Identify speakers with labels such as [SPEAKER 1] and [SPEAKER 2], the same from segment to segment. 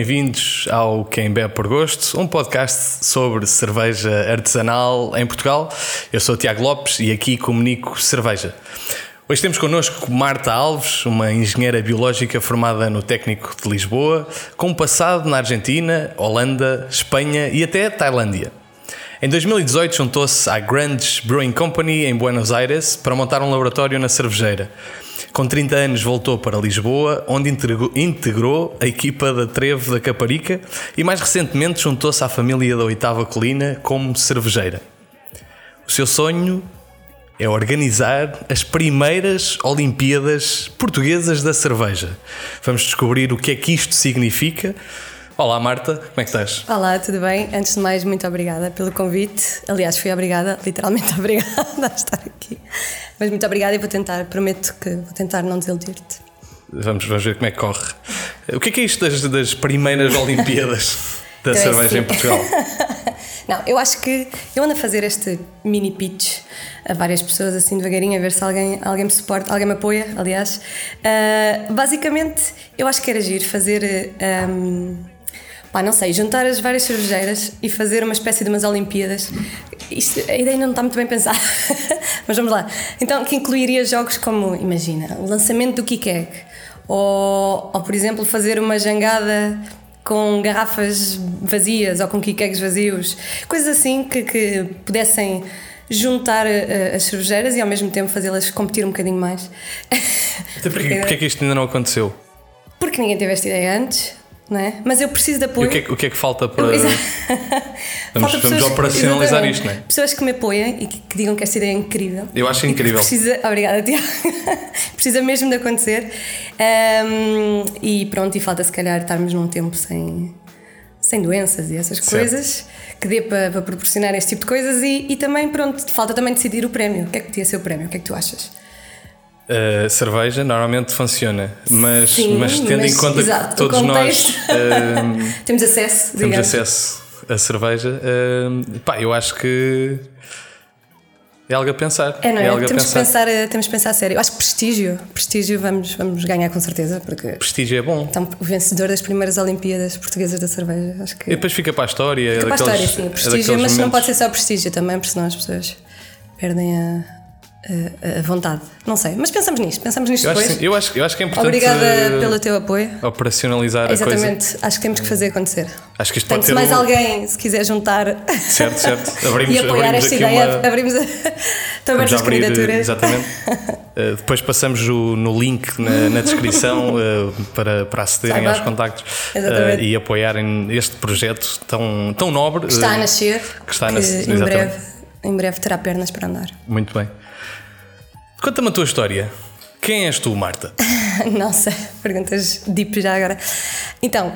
[SPEAKER 1] Bem-vindos ao Quem Bebe por Gosto, um podcast sobre cerveja artesanal em Portugal. Eu sou o Tiago Lopes e aqui comunico cerveja. Hoje temos connosco Marta Alves, uma engenheira biológica formada no Técnico de Lisboa, com passado na Argentina, Holanda, Espanha e até Tailândia. Em 2018 juntou-se à Grandes Brewing Company em Buenos Aires para montar um laboratório na cervejeira. Com 30 anos voltou para Lisboa, onde integrou, a equipa da Trevo da Caparica e mais recentemente juntou-se à família da Oitava Colina como cervejeira. O seu sonho é organizar as primeiras Olimpíadas Portuguesas da Cerveja. Vamos descobrir o que é que isto significa Olá Marta, como é que estás?
[SPEAKER 2] Olá, tudo bem? Antes de mais, muito obrigada pelo convite. Aliás, fui obrigada, literalmente obrigada a estar aqui. Mas muito obrigada e vou tentar, prometo que vou tentar não desiludir-te.
[SPEAKER 1] Vamos, vamos ver como é que corre. O que é que é isto das, das primeiras Olimpíadas da então, é cerveja assim. em Portugal?
[SPEAKER 2] não, eu acho que eu ando a fazer este mini pitch a várias pessoas assim devagarinho a ver se alguém, alguém me suporta, alguém me apoia, aliás. Uh, basicamente, eu acho que era agir fazer. Um, pá, não sei, juntar as várias cervejeiras e fazer uma espécie de umas Olimpíadas. Isto, a ideia não está muito bem pensada, mas vamos lá. Então, que incluiria jogos como, imagina, o lançamento do Kikeg, ou, ou por exemplo, fazer uma jangada com garrafas vazias ou com Kikegs vazios, coisas assim que, que pudessem juntar uh, as cervejeiras e ao mesmo tempo fazê-las competir um bocadinho mais.
[SPEAKER 1] Até porque, porque é que isto ainda não aconteceu?
[SPEAKER 2] Porque ninguém teve esta ideia antes é? Mas eu preciso de apoio.
[SPEAKER 1] O que é, o que, é que falta para. Eu, vamos, falta operacionalizar isto, não é?
[SPEAKER 2] Pessoas que me apoiem e que, que, digam que esta ideia é incrível.
[SPEAKER 1] Eu acho incrível.
[SPEAKER 2] Precisa, obrigada, Tiago. precisa mesmo de acontecer. Um, e pronto, e falta se calhar estarmos num tempo sem, sem doenças e essas certo. coisas que dê para, para, proporcionar este tipo de coisas e, e também, pronto, falta também decidir o prémio. O que é que podia ser o prémio? O que é que tu achas?
[SPEAKER 1] A cerveja normalmente funciona, mas, Sim, mas tendo mas, em conta exato, que todos nós uh,
[SPEAKER 2] temos acesso,
[SPEAKER 1] temos acesso à cerveja, uh, pá, eu acho que é algo a pensar.
[SPEAKER 2] É, não é?
[SPEAKER 1] é
[SPEAKER 2] algo temos, a pensar. Que pensar, temos que pensar a sério. Eu acho que prestígio, prestígio vamos, vamos ganhar com certeza. Porque
[SPEAKER 1] prestígio é bom.
[SPEAKER 2] Então, o vencedor das primeiras Olimpíadas Portuguesas da Cerveja. Acho que...
[SPEAKER 1] E depois fica para a história.
[SPEAKER 2] Fica é para daqueles, a história, sim. Prestígio, é mas momentos... não pode ser só prestígio também, porque senão as pessoas perdem a, a vontade. Não sei, mas pensamos nisto, pensamos nisto
[SPEAKER 1] eu
[SPEAKER 2] depois.
[SPEAKER 1] Acho, eu, acho, eu acho que é importante.
[SPEAKER 2] Obrigada pelo teu apoio.
[SPEAKER 1] Operacionalizar
[SPEAKER 2] Exatamente,
[SPEAKER 1] a coisa.
[SPEAKER 2] acho que temos que fazer acontecer.
[SPEAKER 1] Acho que isto
[SPEAKER 2] Portanto,
[SPEAKER 1] pode
[SPEAKER 2] se mais um... alguém se quiser juntar
[SPEAKER 1] certo, certo. Abrimos,
[SPEAKER 2] e apoiar
[SPEAKER 1] abrimos
[SPEAKER 2] esta ideia,
[SPEAKER 1] uma...
[SPEAKER 2] abrimos a... também as candidaturas.
[SPEAKER 1] Exatamente. uh, depois passamos o, no link na, na descrição uh, para, para acederem aos contactos uh, e apoiarem este projeto tão, tão nobre.
[SPEAKER 2] Que está a nascer.
[SPEAKER 1] Que está a nascer.
[SPEAKER 2] Em breve, em breve terá pernas para andar.
[SPEAKER 1] Muito bem. Conta-me a tua história. Quem és tu, Marta?
[SPEAKER 2] Nossa, perguntas deep já agora. Então,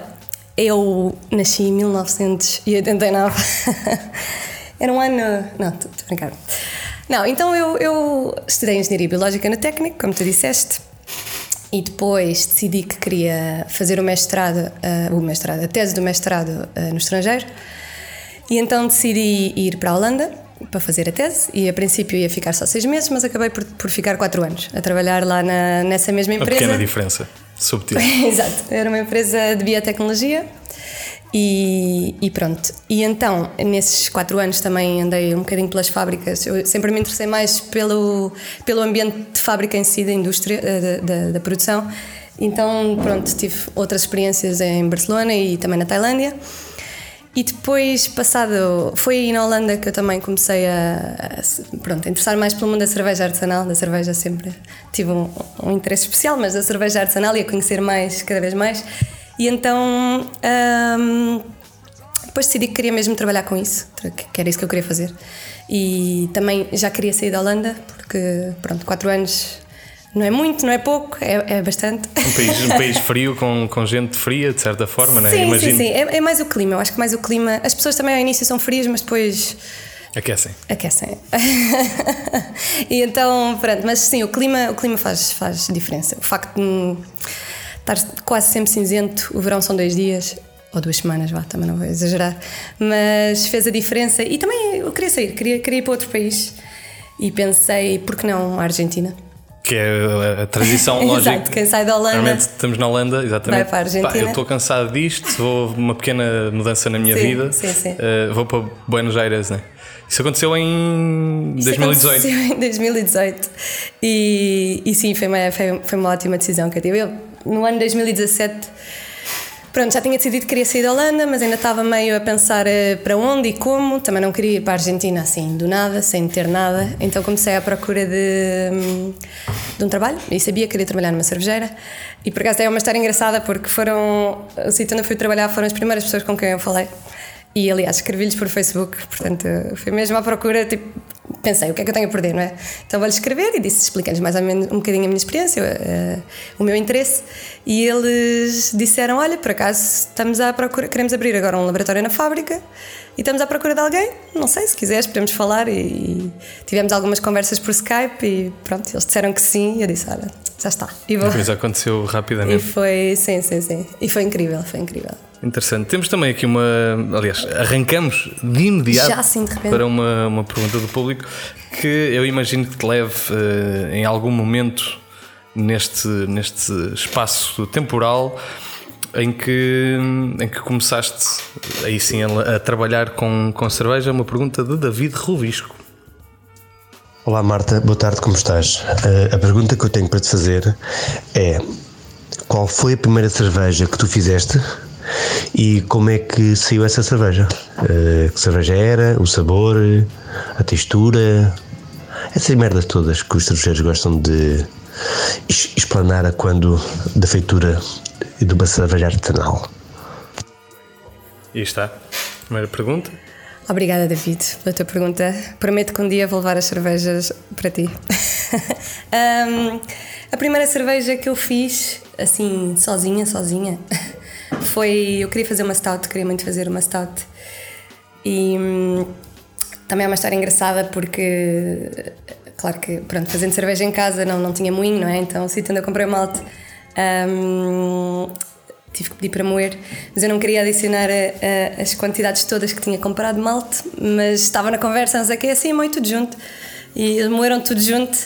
[SPEAKER 2] eu nasci em 1989. Era um ano. Não, estou a brincar. Não, então eu, eu estudei Engenharia Biológica no Técnico, como tu disseste, e depois decidi que queria fazer o mestrado, uh, o mestrado, a tese do mestrado uh, no estrangeiro, e então decidi ir para a Holanda para fazer a tese e a princípio ia ficar só seis meses, mas acabei por, por ficar quatro anos a trabalhar lá na, nessa mesma empresa. Uma
[SPEAKER 1] pequena diferença, subtil.
[SPEAKER 2] Exato, era uma empresa de biotecnologia e, e, pronto. E então, nesses quatro anos também andei um bocadinho pelas fábricas. Eu sempre me interessei mais pelo, pelo ambiente de fábrica em si, da indústria, eh, da, da, da produção. Então, pronto, tive outras experiências em Barcelona e também na Tailândia. E depois, passado. Foi aí na Holanda que eu também comecei a, a, pronto, a interessar mais pelo mundo da cerveja artesanal. Da cerveja sempre tive um, um, interesse especial, mas da cerveja artesanal e a conhecer mais, cada vez mais. E então. Um, depois decidi que queria mesmo trabalhar com isso, que era isso que eu queria fazer. E também já queria sair da Holanda, porque, pronto, quatro anos não é muito, não é pouco, é, é bastante.
[SPEAKER 1] Um país, um país frio com, com gente fria, de certa forma, não é?
[SPEAKER 2] Sim, Imagino. sim, sim. É, é, mais o clima. Eu acho que mais o clima. As pessoas também ao início são frias, mas depois.
[SPEAKER 1] Aquecem.
[SPEAKER 2] Aquecem. e então, pronto, mas sim, o clima, o clima faz, faz diferença. O facto de estar quase sempre cinzento, o verão são dois dias, ou duas semanas, vá, também não vou exagerar, mas fez a diferença. E também eu queria sair, queria, queria ir para outro país. E pensei, por que não a Argentina?
[SPEAKER 1] Que é a transição lógica.
[SPEAKER 2] Exato, quem sai da Holanda.
[SPEAKER 1] Normalmente estamos na Holanda, exatamente.
[SPEAKER 2] Vai para a Argentina.
[SPEAKER 1] Pá, eu estou cansado disto, vou uma pequena mudança na minha
[SPEAKER 2] Sim,
[SPEAKER 1] vida.
[SPEAKER 2] sim, sim.
[SPEAKER 1] Uh, vou para Buenos Aires, né? Isso aconteceu em
[SPEAKER 2] Isso
[SPEAKER 1] 2018.
[SPEAKER 2] aconteceu em 2018. E, e sim, foi uma, foi, foi uma ótima decisão que eu tive. Eu, no ano de 2017, pronto, já tinha decidido que queria sair da Holanda, mas ainda estava meio a pensar eh, para onde e como. Também não queria ir para a Argentina assim, do nada, sem ter nada. Então comecei à procura de, hum, de um trabalho e sabia que queria trabalhar numa cervejeira. E por acaso é uma história engraçada porque foram. O sítio onde eu fui trabalhar foram as primeiras pessoas com quem eu falei. E aliás, escrevi-lhes por Facebook, portanto, foi mesmo à procura, tipo, pensei, o que é que eu tenho a perder, não é? Então vou-lhes escrever e disse, expliquei-lhes mais ou menos um bocadinho a minha experiência, uh, o meu interesse, e eles disseram, olha, por acaso estamos à procura, queremos abrir agora um laboratório na fábrica e estamos à procura de alguém, não sei, se quiseres podemos falar, e, e tivemos algumas conversas por Skype e pronto, eles disseram que sim, e eu disse, olha, já está. E, vou...
[SPEAKER 1] Aconteceu
[SPEAKER 2] e
[SPEAKER 1] rapidamente.
[SPEAKER 2] foi, sim, sim, sim, e foi incrível, foi incrível.
[SPEAKER 1] Interessante. Temos também aqui uma. Aliás, arrancamos de imediato
[SPEAKER 2] Já, assim, de
[SPEAKER 1] para uma, uma pergunta do público que eu imagino que te leve eh, em algum momento neste, neste espaço temporal em que, em que começaste aí sim a, a trabalhar com, com cerveja. Uma pergunta de David Ruvisco.
[SPEAKER 3] Olá Marta, boa tarde, como estás? Uh, a pergunta que eu tenho para te fazer é: qual foi a primeira cerveja que tu fizeste e como é que saiu essa cerveja? Uh, que cerveja era? O sabor? A textura? Essas merdas todas que os cervejeiros gostam de explanar a quando da feitura de uma cerveja artesanal.
[SPEAKER 1] E está. Primeira pergunta.
[SPEAKER 2] Obrigada, David, pela tua pergunta. Prometo que um dia vou levar as cervejas para ti. Ahm, a primeira cerveja que eu fiz, assim, sozinha, sozinha, foi. Eu queria fazer uma stout, queria muito fazer uma stout. E hum, também é uma história engraçada porque, claro que, pronto, fazendo cerveja em casa não, não tinha moinho, não é? Então, o sítio onde eu comprei o malte. hum, tive que pedir para moer, mas eu não queria adicionar a- a- as quantidades todas que tinha comprado malte, mas estava na conversa, não sei o que, assim, tudo junto. E moeram tudo junto,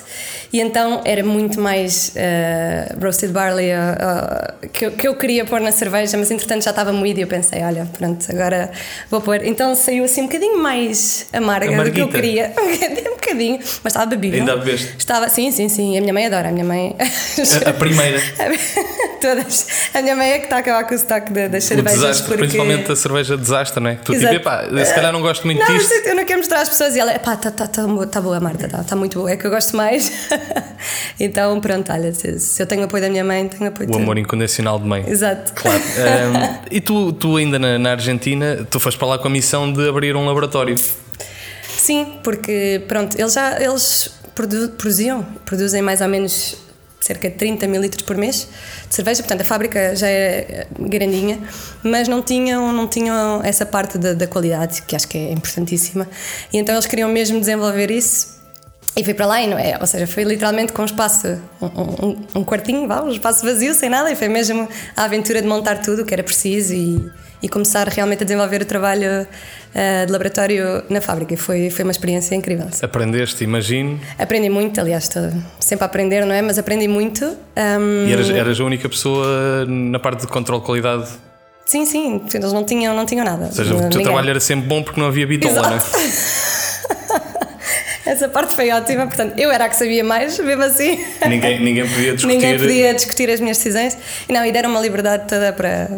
[SPEAKER 2] e então era muito mais eh, roasted barley eh, eh, que, eu, que eu queria pôr na cerveja, mas entretanto já estava moído e eu pensei: olha, pronto, agora vou pôr. Então saiu assim um bocadinho mais amarga do que eu queria, um bocadinho, um bocadinho, mas estava bebível.
[SPEAKER 1] Ainda bebeste?
[SPEAKER 2] Estava, sim, sim, sim, a minha mãe adora, a minha mãe.
[SPEAKER 1] A, a primeira.
[SPEAKER 2] Todas. A minha mãe é que está a acabar com o estoque de- das
[SPEAKER 1] O
[SPEAKER 2] cervejas.
[SPEAKER 1] desastre,
[SPEAKER 2] porque...
[SPEAKER 1] principalmente a cerveja desastre, não é? Tu tipo,
[SPEAKER 2] Exato.
[SPEAKER 1] epá, se calhar não gosto muito
[SPEAKER 2] Não,
[SPEAKER 1] disto.
[SPEAKER 2] eu não quero mostrar às pessoas e ela, pá, está tá, tá, boa- tá boa, Marta, está tá muito boa, é que eu gosto mais. então, pronto, olha, se, se eu tenho apoio da minha mãe, tenho apoio
[SPEAKER 1] O
[SPEAKER 2] de
[SPEAKER 1] amor incondicional de mãe.
[SPEAKER 2] Exato.
[SPEAKER 1] Claro. Ahm, e tu, tu ainda na, na Argentina, tu foste para lá com a missão de abrir um laboratório.
[SPEAKER 2] Sim, porque, pronto, eles já eles produ- produziam, produzem mais ou menos cerca de 30 mil litros por mês de cerveja, portanto a fábrica já é grandinha, mas não tinham, não tinham essa parte da, da qualidade, que acho que é importantíssima, e então eles queriam mesmo desenvolver isso e fui para lá e não é, ou seja, foi literalmente com um espaço, um, um, um quartinho, um espaço vazio, sem nada, e foi mesmo a aventura de montar tudo o que era preciso e, e começar realmente a desenvolver o trabalho eh, de laboratório na fábrica. Foi, foi uma experiência incrível.
[SPEAKER 1] Aprendeste, imagino,
[SPEAKER 2] Aprendi muito, aliás, estou sempre a aprender, não é? Mas aprendi muito. ahm,
[SPEAKER 1] e eras, eras a única pessoa na parte de controle de qualidade.
[SPEAKER 2] Sim, sim, eles não tinham, não tinham nada.
[SPEAKER 1] Ou seja, o teu trabalho era sempre bom porque não havia bitola, não é?
[SPEAKER 2] Essa parte foi ótima, portanto, eu era a que sabia mais, mesmo assim.
[SPEAKER 1] Ninguém, ninguém podia discutir.
[SPEAKER 2] Ninguém podia discutir as minhas decisões. Não, e deram uma liberdade toda para,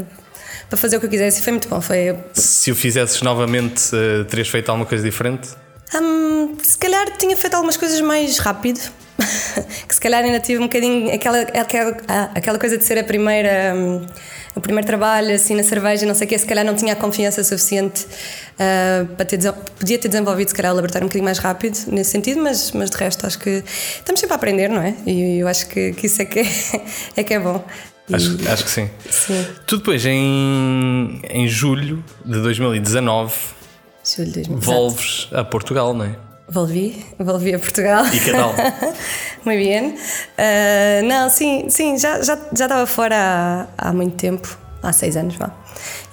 [SPEAKER 2] para fazer o que eu quisesse e foi muito bom. Foi,
[SPEAKER 1] Se o fizesses novamente, eh, terias feito alguma coisa diferente?
[SPEAKER 2] Hum, se calhar tinha feito algumas coisas mais rápido. que se calhar ainda tive um bocadinho aquela, aquela, ah, aquela coisa de ser a primeira. hum, o primeiro trabalho assim na cerveja, não sei o quê, se calhar não tinha a confiança suficiente ah, para ter, podia ter desenvolvido se calhar o laboratório um bocadinho mais rápido nesse sentido, mas, mas de resto acho que estamos sempre a aprender, não é? E eu acho que, que isso é que é, é que é bom. E-
[SPEAKER 1] Acho, acho que sim.
[SPEAKER 2] Sim,
[SPEAKER 1] Tu depois, em, em julho de 2019,
[SPEAKER 2] julho de 2017.
[SPEAKER 1] volves a Portugal, não é?
[SPEAKER 2] Volvi, volvi a Portugal.
[SPEAKER 1] E que tal?
[SPEAKER 2] Muito bem. Ah, não, sim, sim, já, já, já estava fora há, há muito tempo, há seis anos, vá.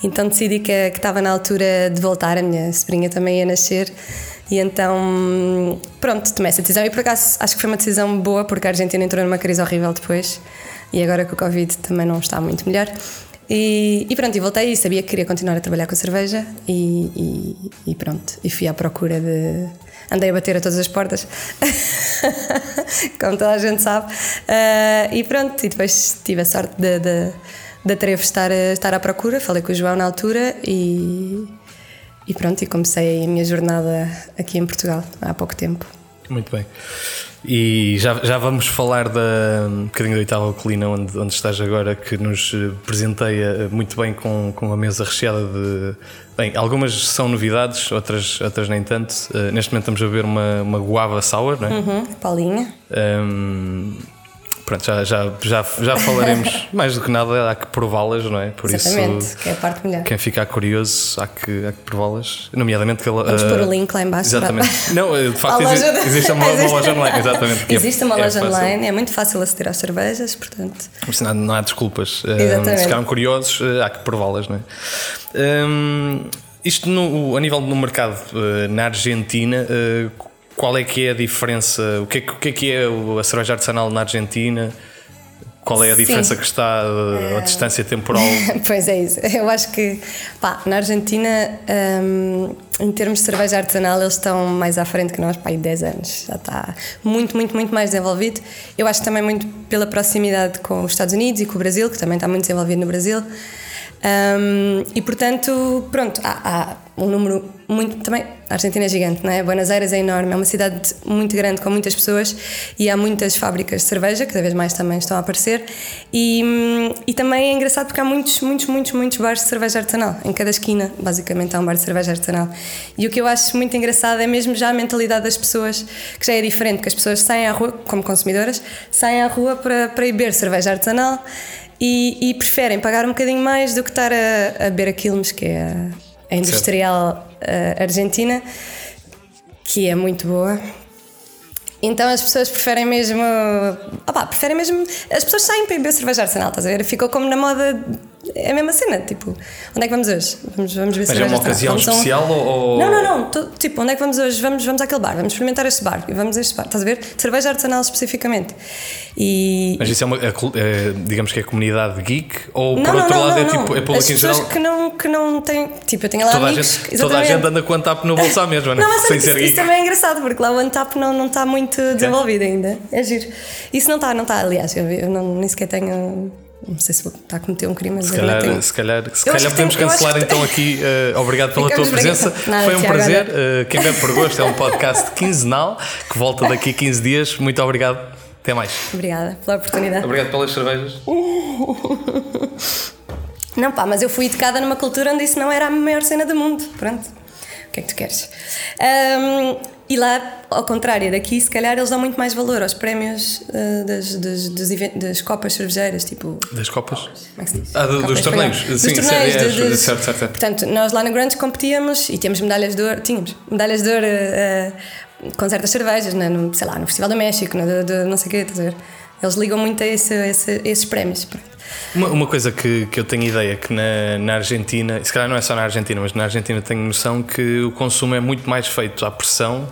[SPEAKER 2] Então decidi que, que estava na altura de voltar, a minha sobrinha também ia nascer. E então, pronto, tomei essa decisão. E por acaso acho que foi uma decisão boa, porque a Argentina entrou numa crise horrível depois. E agora com o Covid também não está muito melhor. E, e, pronto, e voltei e sabia que queria continuar a trabalhar com a cerveja e, e, e, pronto, e fui à procura de. Andei a bater a todas as portas, como toda a gente sabe, uh, e pronto, e depois tive a sorte de, de, de estar, estar à procura, falei com o João na altura e, e pronto, e comecei a minha jornada aqui em Portugal há pouco tempo.
[SPEAKER 1] Muito bem. E já, já vamos falar da um bocadinho da oitava colina onde, onde estás agora, que nos presenteia muito bem com, com a mesa recheada de. Bem, algumas são novidades, outras, outras nem tanto. Uh, neste momento estamos a ver uma, uma guava sour, não é?
[SPEAKER 2] Uhum, Paulinha.
[SPEAKER 1] Um, pronto, já, já, já, já falaremos mais do que nada, há que prová-las, não é?
[SPEAKER 2] Por Exatamente, isso, que é a parte melhor.
[SPEAKER 1] Quem ficar curioso, há que, há que prová-las, nomeadamente que ela.
[SPEAKER 2] Vamos uh, pôr o link lá embaixo.
[SPEAKER 1] Exatamente. Não, de facto, existe, de... existe uma, uma, loja online, exatamente.
[SPEAKER 2] Existe uma é loja online, é muito fácil aceder às cervejas, portanto.
[SPEAKER 1] Não, não há desculpas. Exatamente. Se ficaram curiosos, há que prová-las, não é? Um, isto no, a nível do mercado na Argentina, qual é que é a diferença? O que é, o que, é, que é a cerveja artesanal na Argentina? Qual é a diferença Sim. que está a, a distância temporal?
[SPEAKER 2] pois é isso. Eu acho que pá, na Argentina, um, em termos de cerveja artesanal, eles estão mais à frente que nós, pá, em 10 anos. Já está muito, muito, muito mais desenvolvido. Eu acho também muito pela proximidade com os Estados Unidos e com o Brasil, que também está muito desenvolvido no Brasil. Um, e portanto, pronto, há, há, um número muito. Também, a Argentina é gigante, não é? Buenos Aires é enorme, é uma cidade muito grande com muitas pessoas e há muitas fábricas de cerveja, cada vez mais também estão a aparecer. E, e também é engraçado porque há muitos, muitos, muitos, muitos bares de cerveja artesanal. Em cada esquina, basicamente, há um bar de cerveja artesanal. E o que eu acho muito engraçado é mesmo já a mentalidade das pessoas, que já é diferente, que as pessoas saem à rua, como consumidoras, saem à rua para, para beber cerveja artesanal e, e, preferem pagar um bocadinho mais do que estar a, a beber a Quilmes, que é a, a industrial uh, argentina, que é muito boa. Então as pessoas preferem mesmo. Opa, preferem mesmo. As pessoas saem para beber cerveja arsenal, estás a ver? Ficou como na moda é a mesma cena, tipo, onde é que vamos hoje? Vamos, vamos ver
[SPEAKER 1] Mas é uma ocasião especial um... ou.
[SPEAKER 2] Não, não, não. Tô, tipo, onde é que vamos hoje? Vamos, vamos àquele bar, vamos experimentar este bar vamos a este bar, estás a ver? Cerveja artesanal especificamente. E...
[SPEAKER 1] Mas isso é, uma, é, é, digamos que é comunidade geek ou não, por não, outro não, lado é tipo é público
[SPEAKER 2] As pessoas que não, que não têm. Tipo, eu tenho lá toda amigos.
[SPEAKER 1] A gente, toda a gente anda com o Antap no bolso à mesma,
[SPEAKER 2] não,
[SPEAKER 1] é?
[SPEAKER 2] Sem isso, ser geek. Isso também é engraçado, porque lá o Antap não, não está muito desenvolvido ainda. É giro. Isso não está, não está. Aliás, eu, eu não, nem sequer tenho não sei se vou estar a cometer um crime, mas
[SPEAKER 1] se calhar, tenho... se calhar, se calhar podemos tenho, cancelar então aqui. Uh, obrigado pela tua presença. Nada, Foi um prazer. Uh, quem bebe por gosto é um podcast quinzenal que volta daqui a 15 dias. Muito obrigado. Até mais.
[SPEAKER 2] Obrigada pela oportunidade.
[SPEAKER 1] Obrigado pelas cervejas.
[SPEAKER 2] Não, pá, mas eu fui educada numa cultura onde isso não era a maior cena do mundo. Pronto. Que é que tu queres? Um, e lá, ao contrário daqui, se calhar eles dão muito mais valor aos prémios uh, das, das, das, das, copas cervejeiras, tipo.
[SPEAKER 1] Das copas?
[SPEAKER 2] Como é que se diz?
[SPEAKER 1] Ah, do, dos torneios.
[SPEAKER 2] Dos
[SPEAKER 1] Sim,
[SPEAKER 2] torneios.
[SPEAKER 1] É,
[SPEAKER 2] de, de,
[SPEAKER 1] certo, certo, certo.
[SPEAKER 2] Portanto, nós lá no Grandes competíamos e tínhamos medalhas de ouro, tínhamos medalhas de ouro uh, com certas cervejas, né, no, sei lá, no Festival do México, no, não sei o quê, estás a ver? Eles ligam muito a, esse, a, esse, a esses prémios. Pronto.
[SPEAKER 1] Uma, uma, coisa que, que eu tenho ideia que na, na Argentina, se calhar não é só na Argentina, mas na Argentina tenho noção que o consumo é muito mais feito à pressão.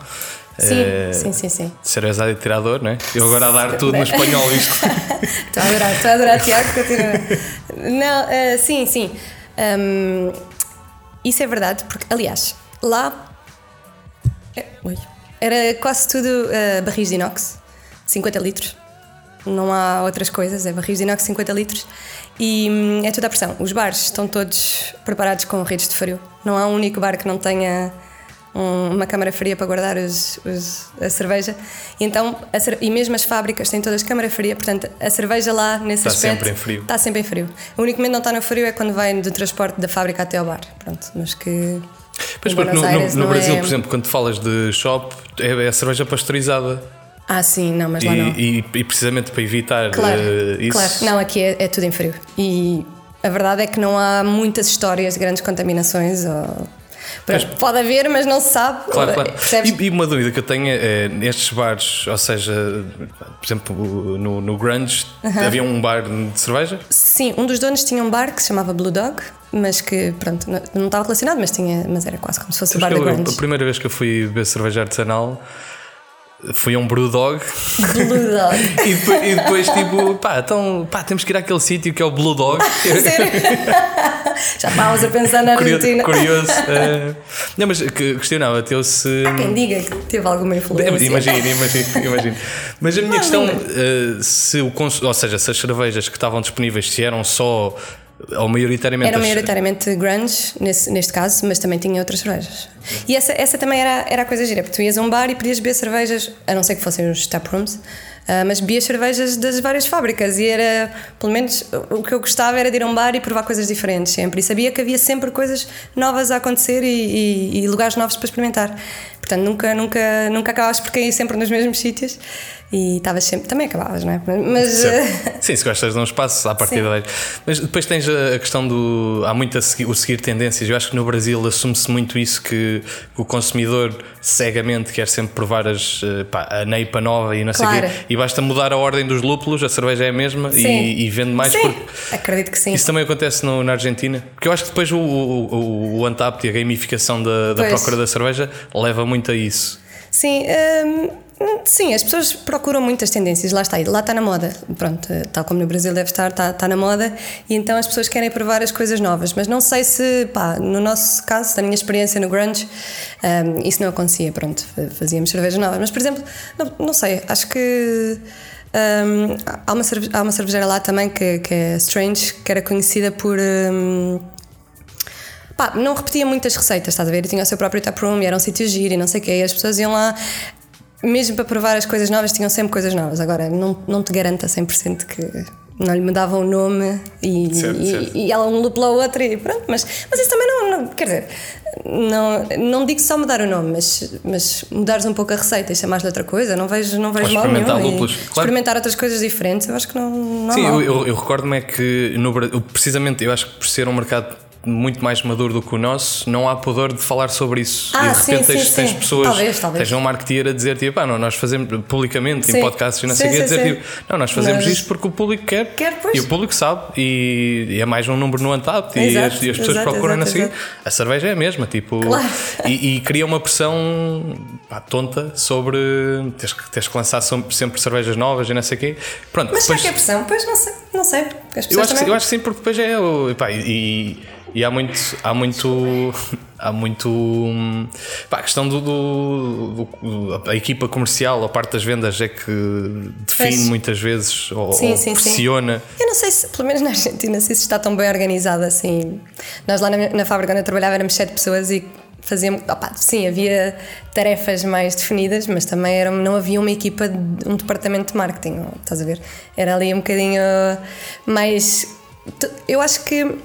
[SPEAKER 2] Sim, é, sim, sim, sim.
[SPEAKER 1] Cerveza de tirador, não é? Eu agora a dar tudo no espanhol isto.
[SPEAKER 2] estou a adorar, estou a adorar, Tiago, continua. Não, uh, sim, sim. Um, isso é verdade, porque, aliás, lá. Eh, era quase tudo uh, barris de inox, 50 litros não há outras coisas, é barris de inox 50 litros e hum, é tudo à pressão. Os bares estão todos preparados com redes de frio. Não há um único bar que não tenha um, uma câmara fria para guardar os, os, a cerveja. E, então, a, e mesmo as fábricas têm todas câmara fria, portanto, a cerveja lá nesse
[SPEAKER 1] está
[SPEAKER 2] aspecto
[SPEAKER 1] sempre em frio.
[SPEAKER 2] está sempre em frio. O único momento que não está no frio é quando vai do transporte da fábrica até ao bar. Pronto, mas que.
[SPEAKER 1] Pois porque no, no, no Brasil, é... por exemplo, quando falas de shop, é a cerveja pasteurizada.
[SPEAKER 2] Ah, sim, não, mas lá e, não.
[SPEAKER 1] E, e, precisamente para evitar
[SPEAKER 2] claro,
[SPEAKER 1] uh, isso.
[SPEAKER 2] Claro, não, aqui é, é, tudo em frio. E a verdade é que não há muitas histórias de grandes contaminações. Ou... Mas, pode haver, mas não se sabe.
[SPEAKER 1] Claro, claro. E, e, uma dúvida que eu tenho é, nestes bares, ou seja, por exemplo, no, no Grunge, uh -huh. havia um bar de cerveja?
[SPEAKER 2] Sim, um dos donos tinha um bar que se chamava Blue Dog mas que pronto, não, não estava relacionado, mas, tinha, mas era quase como se fosse o bar da Grunge.
[SPEAKER 1] a primeira vez que eu fui beber cerveja artesanal foi a um Brewdog
[SPEAKER 2] Blue Dog.
[SPEAKER 1] e depois, e depois, tipo, pá, então, pá, temos que ir àquele sítio que é o Blue Dog.
[SPEAKER 2] Já estávamos a pensar na. Argentina.
[SPEAKER 1] curioso eh, não, mas que questionava-te eu se.
[SPEAKER 2] Quem diga que teve alguma influência.
[SPEAKER 1] Imagino, imagino, imagino. Mas a minha
[SPEAKER 2] Não,
[SPEAKER 1] questão, eh, se o cons- ou seja, se as cervejas que estavam disponíveis se eram só ou maioritariamente
[SPEAKER 2] Era maioritariamente grunge, nesse, neste caso, mas também tinha outras cervejas. E essa, essa também era, era a coisa gira, porque tu ias a um bar e podias beber cervejas, a não ser que fossem os tap rooms, ah, mas bebias cervejas das várias fábricas e era, pelo menos, o que eu gostava era de ir a um bar e provar coisas diferentes sempre. E sabia que havia sempre coisas novas a acontecer e, e- e lugares novos para experimentar. Portanto, nunca, nunca, nunca acabavas por cair sempre nos mesmos sítios e estavas sempre. Também acabavas, não é? Mas.
[SPEAKER 1] Certo. Sim, se gostas de um espaço, à partida vais. Mas depois tens a questão do. Há muito a seguir, o seguir tendências. Eu acho que no Brasil assume-se muito isso que o consumidor cegamente quer sempre provar as, eh, pá, a neipa nova e não sei o
[SPEAKER 2] Claro.
[SPEAKER 1] quê. E basta mudar a ordem dos lúpulos, a cerveja é a mesma e, e vende mais
[SPEAKER 2] Sim,
[SPEAKER 1] porque.
[SPEAKER 2] acredito que sim.
[SPEAKER 1] Isso também acontece no- na Argentina. Porque eu acho que depois o, o, o, o e a gamificação da, da procura da cerveja leva muito a isso.
[SPEAKER 2] Sim, hum, sim, as pessoas procuram muitas tendências, lá está, lá está na moda. Pronto, tal como no Brasil deve estar, está, está na moda, e então as pessoas querem provar as coisas novas. Mas não sei se, pá, no nosso caso, da minha experiência no Grunge, hum, isso não acontecia, pronto, fa- fazíamos cervejas novas. Mas, por exemplo, não, não sei, acho que. hum, há, uma cerve- há uma lá também que, que é Strange, que era conhecida por. hum, Pá, não repetia muitas receitas, estás a ver? E tinha o seu próprio taproom e era um sítio giro e não sei o quê. E as pessoas iam lá, mesmo para provar as coisas novas, tinham sempre coisas novas. Agora, não, não te garanto a 100% que não lhe mudavam o nome e,
[SPEAKER 1] Certo,
[SPEAKER 2] e,
[SPEAKER 1] certo.
[SPEAKER 2] e ela um lupula o outro e pronto. Mas, mas isso também não, não- quer dizer, não, não digo só mudar o nome, mas, mas mudares um pouco a receita e chamares-lhe outra coisa, não vejo, não vejo
[SPEAKER 1] Ou
[SPEAKER 2] mal
[SPEAKER 1] experimentar
[SPEAKER 2] nenhum.
[SPEAKER 1] Lúpulos, claro.
[SPEAKER 2] Experimentar outras coisas diferentes, eu acho que não, não há
[SPEAKER 1] Sim, eu, eu, eu recordo-me é que no, precisamente eu acho que por ser um mercado muito mais maduro do que o nosso, não há pudor de falar sobre isso.
[SPEAKER 2] Ah,
[SPEAKER 1] e de
[SPEAKER 2] sim,
[SPEAKER 1] repente
[SPEAKER 2] sim,
[SPEAKER 1] tens, tens
[SPEAKER 2] sim.
[SPEAKER 1] pessoas,
[SPEAKER 2] Talvez, talvez.
[SPEAKER 1] tens um marketeer a dizer tipo, ah, não, nós fazemos publicamente em
[SPEAKER 2] Sim.
[SPEAKER 1] podcasts e não
[SPEAKER 2] Sim,
[SPEAKER 1] sei o quê, a
[SPEAKER 2] sim,
[SPEAKER 1] dizer
[SPEAKER 2] sim.
[SPEAKER 1] tipo, não, nós fazemos
[SPEAKER 2] Mas-
[SPEAKER 1] isto porque o público quer,
[SPEAKER 2] Quer,
[SPEAKER 1] e o público sabe e, e é mais um número no Untapped e e as pessoas
[SPEAKER 2] exato,
[SPEAKER 1] procuram
[SPEAKER 2] exato,
[SPEAKER 1] quê. A cerveja é a mesma, tipo,
[SPEAKER 2] Claro.
[SPEAKER 1] e, e cria uma pressão pá, tonta sobre tens que, tens que lançar sempre, cervejas novas e não sei o quê. Pronto,
[SPEAKER 2] Mas será
[SPEAKER 1] depois-
[SPEAKER 2] que é pressão? Pois não sei, não sei.
[SPEAKER 1] eu acho, que, eu acho que sim, porque depois é. o- pá, e, e há muito. Há muito. Há muito. hum, Pá, a questão do, do- do- A equipa comercial, a parte das vendas é que define muitas vezes ou,
[SPEAKER 2] Sim,
[SPEAKER 1] ou
[SPEAKER 2] sim, sim.
[SPEAKER 1] pressiona.
[SPEAKER 2] Eu não sei se, pelo menos na Argentina, se isso está tão bem organizado assim. Nós lá na, na fábrica onde eu trabalhava éramos sete pessoas e fazíamos. sim, havia tarefas mais definidas, mas também era, não havia uma equipa, de- um departamento de marketing, estás a ver? Era ali um bocadinho mais. Eu acho que.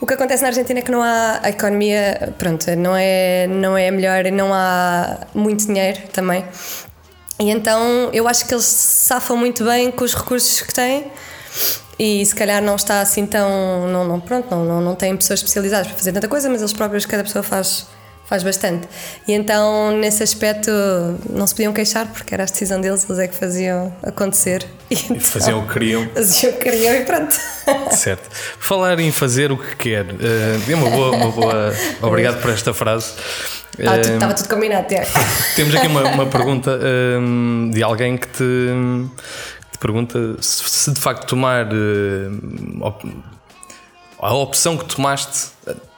[SPEAKER 2] O que acontece na Argentina é que não há a economia, pronto, não é, não é a melhor, não há muito dinheiro também. E então eu acho que eles safam muito bem com os recursos que têm e se calhar não está assim tão. Não, não, pronto, não, não, não têm pessoas especializadas para fazer tanta coisa, mas eles próprios, cada pessoa faz, faz bastante. E então nesse aspecto não se podiam queixar porque era a decisão deles, eles é que faziam acontecer. E então,
[SPEAKER 1] faziam o que queriam.
[SPEAKER 2] Faziam o que queriam e pronto.
[SPEAKER 1] Certo. Falar em fazer o que quer. eh, é uma boa, uma boa. Obrigado por esta frase.
[SPEAKER 2] Estava
[SPEAKER 1] Eh,
[SPEAKER 2] tudo, estava tudo combinado, Tiago.
[SPEAKER 1] Temos aqui uma, uma pergunta hum, de alguém que te, te pergunta se, se de facto tomar hum, op- a opção que tomaste.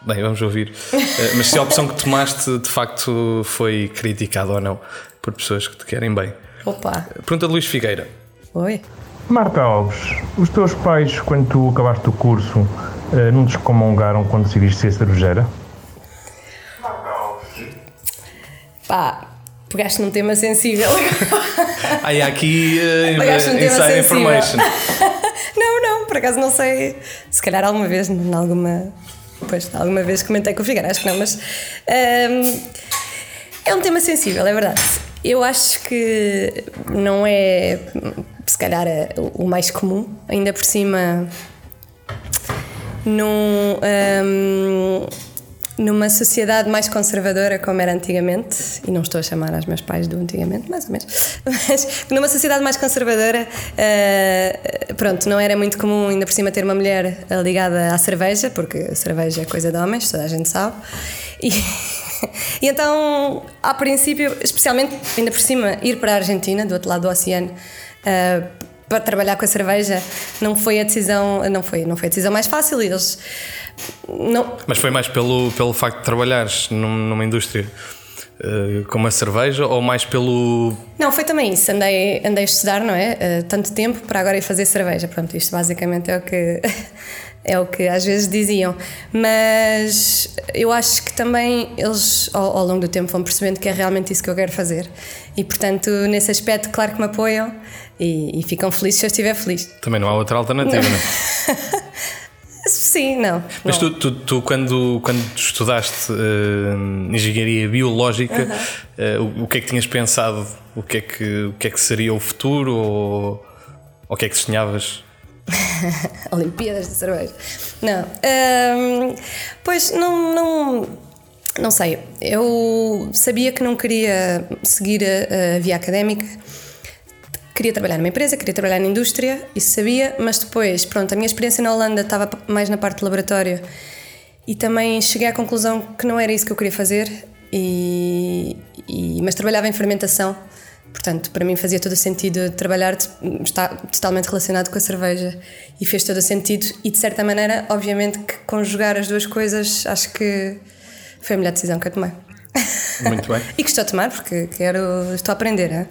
[SPEAKER 1] Bem, vamos ouvir. Eh, mas se a opção que tomaste de facto foi criticada ou não por pessoas que te querem bem.
[SPEAKER 2] Opa,
[SPEAKER 1] Pergunta de Luís Figueira.
[SPEAKER 2] oi.
[SPEAKER 4] Marta Alves, os teus pais, quando tu acabaste o curso, eh, não te excomungaram quando decidiste ser cervejeira?
[SPEAKER 2] Pá, pegaste num tema sensível.
[SPEAKER 1] Ah, e há aqui eh,
[SPEAKER 2] Pegaste um
[SPEAKER 1] inside information.
[SPEAKER 2] Não, não, por acaso não sei. Se calhar alguma vez, em alguma. Pois, alguma vez comentei com o Figueira, acho que não, mas. hum, é um tema sensível, é verdade. Eu acho que não é, se calhar, o mais comum, ainda por cima. Num, hum, numa sociedade mais conservadora como era antigamente, e não estou a chamar aos meus pais do antigamente, mais ou menos, mas numa sociedade mais conservadora, uh, pronto, não era muito comum ainda por cima ter uma mulher ligada à cerveja, porque cerveja é coisa de homens, toda a gente sabe. E, e então, a princípio, especialmente ainda por cima, ir para a Argentina, do outro lado do oceano, uh, para trabalhar com a cerveja, não foi a decisão, não foi, não foi a decisão mais fácil. Eles não...
[SPEAKER 1] Mas foi mais pelo, pelo facto de trabalhares numa indústria uh, como a cerveja ou mais pelo.
[SPEAKER 2] Não, foi também isso. Andei, andei a estudar, não é? Uh, tanto tempo para agora ir fazer cerveja. Pronto, isto basicamente é o que. é o que às vezes diziam. Mas eu acho que também eles, ao, ao, longo do tempo, vão percebendo que é realmente isso que eu quero fazer. E portanto, nesse aspecto, claro que me apoiam e, e ficam felizes se eu estiver feliz.
[SPEAKER 1] Também não há outra alternativa, não, é?
[SPEAKER 2] Sim, não.
[SPEAKER 1] Mas
[SPEAKER 2] não.
[SPEAKER 1] Tu, tu, tu, quando, quando estudaste uh, engenharia biológica, uh -huh. uh, o, o, que é que tinhas pensado? O que é que, o que, é que seria o futuro? Ou, ou o que é que sonhavas?
[SPEAKER 2] Olimpíadas de cerveja. Não. Um, pois não, não. Não sei. Eu sabia que não queria seguir a, a via académica queria trabalhar numa empresa, queria trabalhar na indústria, isso sabia, mas depois, pronto, a minha experiência na Holanda estava mais na parte de laboratório e também cheguei à conclusão que não era isso que eu queria fazer, e, e mas trabalhava em fermentação, portanto, para mim fazia todo o sentido trabalhar, está totalmente relacionado com a cerveja e fez todo o sentido, e de certa maneira, obviamente, que conjugar as duas coisas acho que foi a melhor decisão que eu tomei.
[SPEAKER 1] Muito bem.
[SPEAKER 2] e que estou a tomar porque quero, estou a aprender. Hein?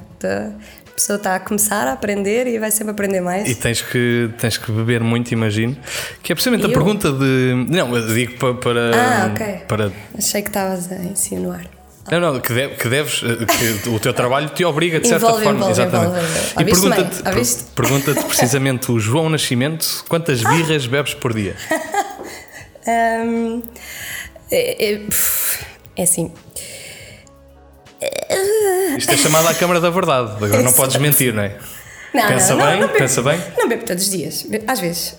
[SPEAKER 2] Pessoa está a começar a aprender e vai sempre aprender mais.
[SPEAKER 1] E tens que, tens que beber muito, imagino. Que é precisamente a pergunta de. Não, eu digo para. para
[SPEAKER 2] ah, ok.
[SPEAKER 1] Para...
[SPEAKER 2] Achei que estavas a insinuar.
[SPEAKER 1] Não, não, que, deve, que deves, eh, que o teu trabalho te obriga de certa
[SPEAKER 2] envolve,
[SPEAKER 1] forma.
[SPEAKER 2] Envolve,
[SPEAKER 1] Exatamente.
[SPEAKER 2] Envolve,
[SPEAKER 1] e pergunta-te pergunta precisamente o João Nascimento quantas birras bebes por dia?
[SPEAKER 2] um, é, é, é assim.
[SPEAKER 1] Isto é chamado à Câmara da Verdade. Agora não podes mentir, não é?
[SPEAKER 2] Não,
[SPEAKER 1] pensa
[SPEAKER 2] não,
[SPEAKER 1] bem,
[SPEAKER 2] não,
[SPEAKER 1] pensa bem.
[SPEAKER 2] Não bebo todos os dias, às vezes.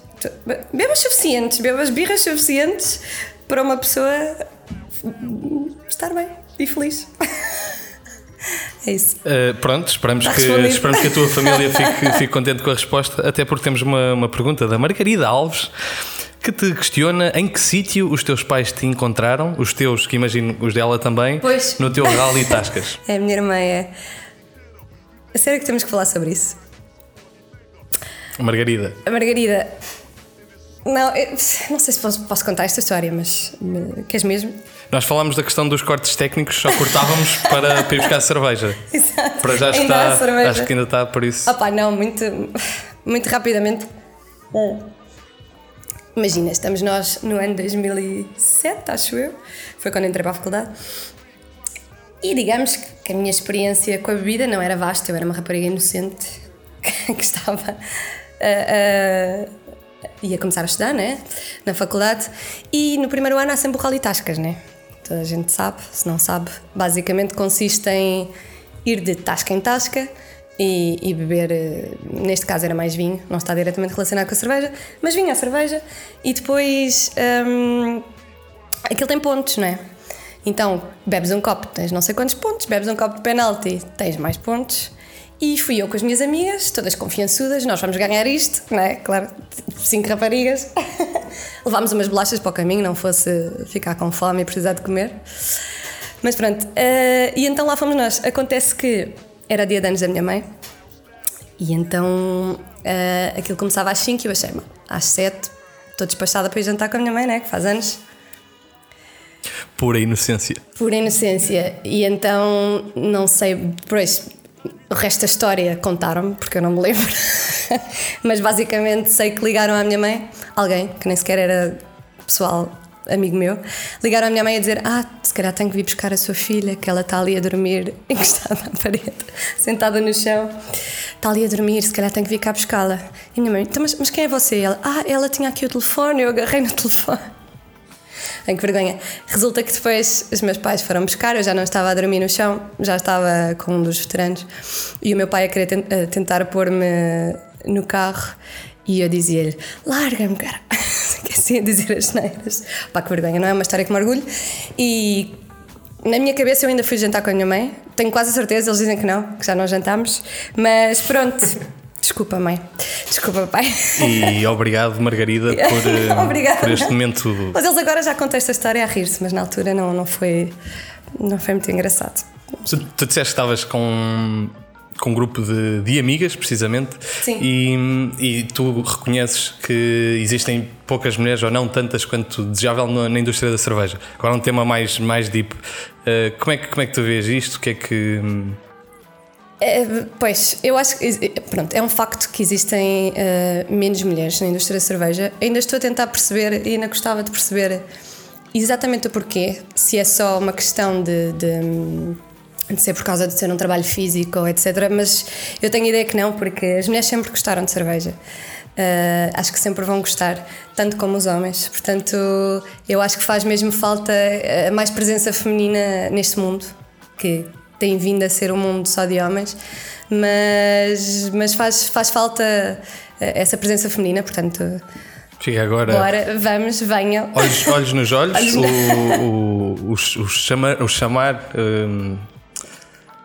[SPEAKER 2] Bebo as suficientes, bebo as birras suficientes para uma pessoa estar bem e feliz. É isso.
[SPEAKER 1] Uh, pronto, esperamos que, esperamos que a tua família fique, fique contente com a resposta, até porque temos uma, uma pergunta da Margarida Alves que te questiona em que sítio os teus pais te encontraram, os teus, que imagino os dela também,
[SPEAKER 2] pois.
[SPEAKER 1] no teu rally Tascas.
[SPEAKER 2] é, a minha irmã é. A sério que temos que falar sobre isso?
[SPEAKER 1] A Margarida.
[SPEAKER 2] A Margarida. Não, eu, não sei se posso, posso, contar esta história, mas queres mesmo?
[SPEAKER 1] Nós falámos da questão dos cortes técnicos, só cortávamos para, para ir buscar a cerveja.
[SPEAKER 2] Exato.
[SPEAKER 1] Para já está, acho que ainda está por isso.
[SPEAKER 2] Opa, não, muito, muito rapidamente. Imagina, estamos nós no ano 2007, acho eu, foi quando entrei para a faculdade. E digamos que a minha experiência com a bebida não era vasta, eu era uma rapariga inocente que estava a, a, ia começar a estudar, né? Na faculdade. E no primeiro ano há sempre o rally tascas, né? Toda a gente sabe, se não sabe, basicamente consiste em ir de tasca em tasca e, e, beber, eh, neste caso era mais vinho, não está diretamente relacionado com a cerveja, mas vinho a cerveja e depois hum, aquilo tem pontos, não é? Então bebes um copo, tens não sei quantos pontos, bebes um copo de penalti, tens mais pontos. E fui eu com as minhas amigas, todas confiançudas, nós vamos ganhar isto, não é? Claro, cinco raparigas. Levámos umas bolachas para o caminho, não fosse ficar com fome e precisar de comer. Mas pronto, uh, e então lá fomos nós. Acontece que era dia de anos da minha mãe. E então uh, aquilo começava às 5 e eu achei, às 7 estou despachada para ir jantar com a minha mãe, né? Que faz anos.
[SPEAKER 1] Pura inocência.
[SPEAKER 2] Pura inocência. E então, não sei, pois, o resto da história contaram-me, porque eu não me lembro. Mas basicamente sei que ligaram à minha mãe, alguém que nem sequer era pessoal amigo meu, ligaram à minha mãe a dizer: Ah, se calhar tenho que vir buscar a sua filha, que ela está ali a dormir, encostada à parede, sentada no chão. Está ali a dormir, se calhar tenho que vir cá buscá-la. E minha mãe: então, mas, mas quem é você? E ela: Ah, ela tinha aqui o telefone, eu agarrei no telefone. Ai, que vergonha. Resulta que depois os meus pais foram buscar, eu já não estava a dormir no chão, já estava com um dos veteranos. E o meu pai a querer tentar pôr-me no carro e eu dizia-lhe: Larga-me, cara. assim a dizer as neiras. Pá, que vergonha, não é uma história que me orgulho. E na minha cabeça eu ainda fui jantar com a minha mãe. Tenho quase a certeza, eles dizem que não, que já não jantámos. Mas pronto. Desculpa, mãe. Desculpa, pai.
[SPEAKER 1] E obrigado, Margarida, por, eh, por este momento.
[SPEAKER 2] Mas eles agora já contam esta história a rir-se, mas na altura não, não, foi, não foi muito engraçado.
[SPEAKER 1] Tu, tu disseste que estavas com, com um grupo de, de amigas, precisamente.
[SPEAKER 2] Sim.
[SPEAKER 1] E, e tu reconheces que existem poucas mulheres, ou não tantas quanto desejável, na, indústria da cerveja. Agora, um tema mais, mais deep. Uh, como, é que, como é que tu vês isto? O que é que.
[SPEAKER 2] É, pois, eu acho que pronto, é um facto que existem uh, menos mulheres na indústria da cerveja. Ainda estou a tentar perceber e ainda gostava de perceber exatamente o porquê. Se é só uma questão de, de, de ser por causa de ser um trabalho físico, etc. Mas eu tenho a ideia que não, porque as mulheres sempre gostaram de cerveja. Uh, acho que sempre vão gostar, tanto como os homens. Portanto, eu acho que faz mesmo falta mais presença feminina neste mundo que tem vindo a ser um mundo só de homens, mas, mas faz, faz falta essa presença feminina, portanto.
[SPEAKER 1] Fica agora.
[SPEAKER 2] Bora, vamos, venham.
[SPEAKER 1] Olhos, olhos nos olhos, olhos o, o, o, o, chamar. O chamar um,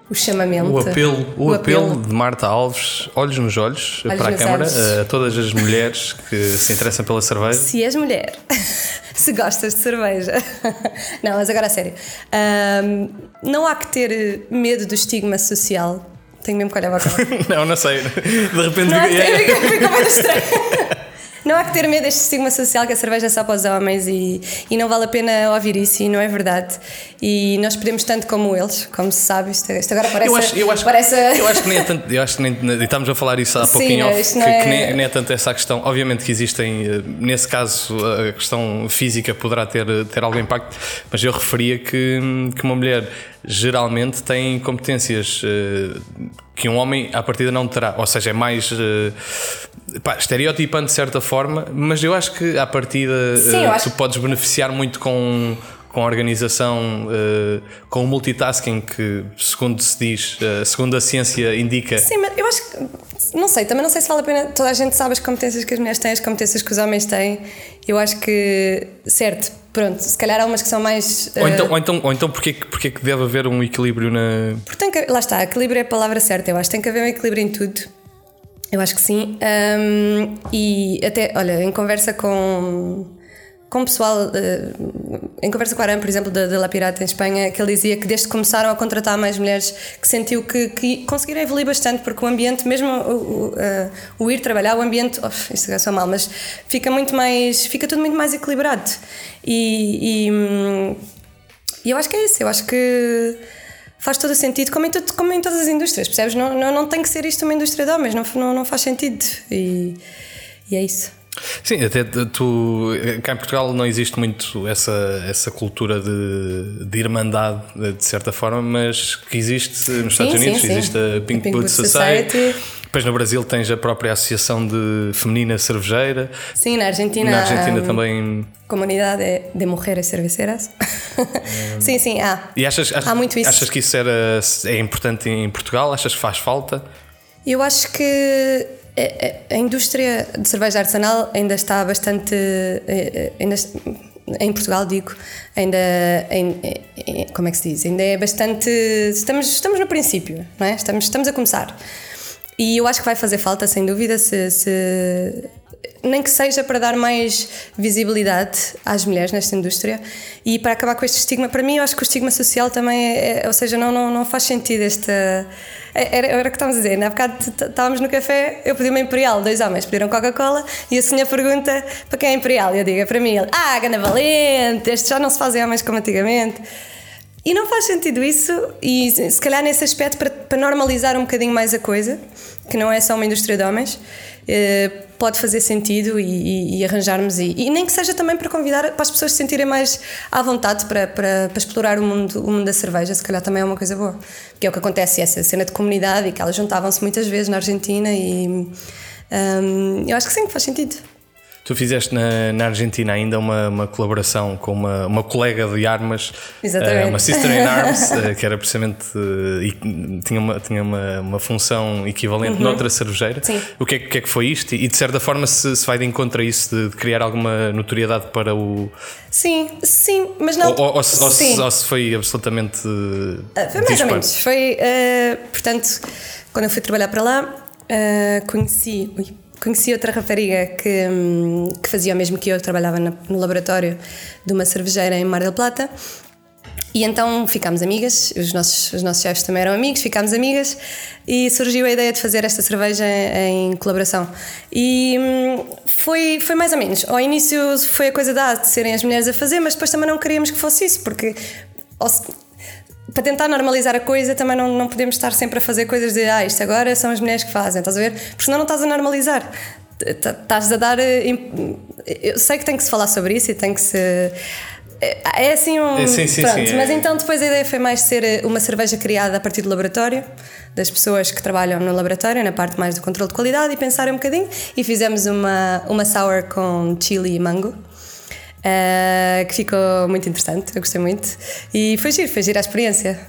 [SPEAKER 2] o chamamento.
[SPEAKER 1] O apelo, o, o apelo, apelo, de Marta Alves, olhos nos olhos, olhos para a Câmara, olhos. a todas as mulheres que se interessam pela cerveja.
[SPEAKER 2] Se és mulher, se gostas de cerveja. Não, mas agora a sério. Um, não há que ter medo do estigma social. Tenho mesmo que olhar para
[SPEAKER 1] a Não, não sei. De repente
[SPEAKER 2] não, fica, fica muito estranho. Não há que ter medo deste estigma social que a cerveja é só para os homens e, e não vale a pena ouvir isso e não é verdade. E nós podemos tanto como eles, como se sabe. Isto, isto agora parece.
[SPEAKER 1] Eu acho, eu acho,
[SPEAKER 2] parece...
[SPEAKER 1] eu acho que nem é tanto. Eu acho que nem, estamos a falar isso há pouquinho off, que, é... que nem, nem, é tanto essa questão. Obviamente que existem, eh, nesse caso, a questão física poderá ter, ter algum impacto, mas eu referia que, que uma mulher geralmente tem competências uh, que um homem à partida não terá, ou seja, é mais uh, pá, estereotipando de certa forma, mas eu acho que à partida Sim, uh, acho... tu podes beneficiar muito com com a organização, uh, com o multitasking que, segundo se diz, uh, segundo a ciência indica.
[SPEAKER 2] Sim, mas eu acho que, não sei, também não sei se vale a pena, toda a gente sabe as competências que as mulheres têm, as competências que os homens têm. Eu acho que, certo, pronto, se calhar há umas que são mais.
[SPEAKER 1] Uh, ou então, ou então, ou então porquê, porquê que deve haver um equilíbrio na.
[SPEAKER 2] Porque que, lá está, equilíbrio é a palavra certa, eu acho que tem que haver um equilíbrio em tudo. Eu acho que sim. Um, e até, olha, em conversa com com o pessoal, uh, em conversa com a Aram, por exemplo, da, da La Pirata em Espanha, que ele dizia que desde que começaram a contratar mais mulheres, que sentiu que, que conseguiram evoluir bastante, porque o ambiente, mesmo o, o, uh, o ir trabalhar, o ambiente, oh, isto é só mal, mas fica muito mais, fica tudo muito mais equilibrado. E, e, e eu acho que é isso, eu acho que faz todo o sentido, como em, tudo, como em todas as indústrias, percebes? Não, não, não tem que ser isto uma indústria de homens, não, não, não faz sentido. E, e é isso.
[SPEAKER 1] Sim, até tu cá em Portugal não existe muito essa, essa cultura de, de irmandade, de certa forma, mas que existe nos Estados sim, Unidos, sim, existe sim. a Pink, Pink Boot Society. Society. Depois no Brasil tens a própria Associação de Feminina Cervejeira.
[SPEAKER 2] Sim, na Argentina.
[SPEAKER 1] Na Argentina um, também.
[SPEAKER 2] Comunidade de Mulheres Cerveceras. Um, sim, sim, há.
[SPEAKER 1] E achas,
[SPEAKER 2] achas, há muito isso.
[SPEAKER 1] achas que isso era, é importante em Portugal? Achas que faz falta?
[SPEAKER 2] Eu acho que a indústria de cerveja artesanal ainda está bastante. Eh, ainda, em Portugal, digo, ainda. como é que se diz? Ainda é bastante. Estamos, estamos no princípio, não é? Estamos, estamos a começar. E eu acho que vai fazer falta, sem dúvida, se, se nem que seja para dar mais visibilidade às mulheres nesta indústria e para acabar com este estigma. Para mim, eu acho que o estigma social também é, é ou seja, não, não, não faz sentido esta era, era o que estávamos a dizer. Na bocado estávamos no café, eu pedi uma Imperial, dois homens pediram Coca-Cola e a senhora pergunta para quem é Imperial. E eu digo, é para mim. Ele, ah, Gana Valente, estes já não se fazem homens como antigamente. E não faz sentido isso, e se calhar nesse aspecto, para, para normalizar um bocadinho mais a coisa, que não é só uma indústria de homens, eh, pode fazer sentido e, e, e arranjarmos e, e, nem que seja também para convidar para as pessoas se sentirem mais à vontade para, para, para, explorar o mundo, o mundo da cerveja, se calhar também é uma coisa boa. Que é o que acontece, essa cena de comunidade e que elas juntavam-se muitas vezes na Argentina e um, eu acho que sim, faz sentido.
[SPEAKER 1] Tu fizeste na, na Argentina ainda uma, uma colaboração com uma, uma colega de armas,
[SPEAKER 2] Exatamente.
[SPEAKER 1] eh, uma Sister in Arms, eh, que era precisamente. eh, e tinha uma, tinha uma, uma função equivalente noutra cervejeira.
[SPEAKER 2] Sim.
[SPEAKER 1] O que é, que- é que foi isto? E de certa forma se, se vai de encontro a isso de, de criar alguma notoriedade para o.
[SPEAKER 2] Sim, sim, mas não.
[SPEAKER 1] ou, ou- ou se, ou se- se foi absolutamente.
[SPEAKER 2] Ah, Foi mais ou menos. Foi, eh, portanto, quando eu fui trabalhar para lá, eh, conheci, ui, conheci outra rapariga que, hum, que fazia o mesmo que eu, trabalhava no laboratório de uma cervejeira em Mar del Plata. E então ficámos amigas, os nossos, os nossos chefes também eram amigos, ficámos amigas e surgiu a ideia de fazer esta cerveja em colaboração. E hum, foi, foi mais ou menos. Ao início foi a coisa da de serem as mulheres a fazer, mas depois também não queríamos que fosse isso, porque para tentar normalizar a coisa também não, não podemos estar sempre a fazer coisas de ah, isto agora são as mulheres que fazem, estás a ver? Porque senão não estás a normalizar. Estás a dar. eh, Eu sei que tem que se falar sobre isso e tem que se. É é assim um.
[SPEAKER 1] É, sim, sim,
[SPEAKER 2] pronto,
[SPEAKER 1] sim, é.
[SPEAKER 2] mas então depois a ideia foi mais ser eh, uma cerveja criada a partir do laboratório, das pessoas que trabalham no laboratório, na parte mais do controle de qualidade, e pensar um bocadinho. E fizemos uma, uma sour com chili e mango. Eh, que ficou muito interessante, eu gostei muito. E foi giro, foi giro a experiência.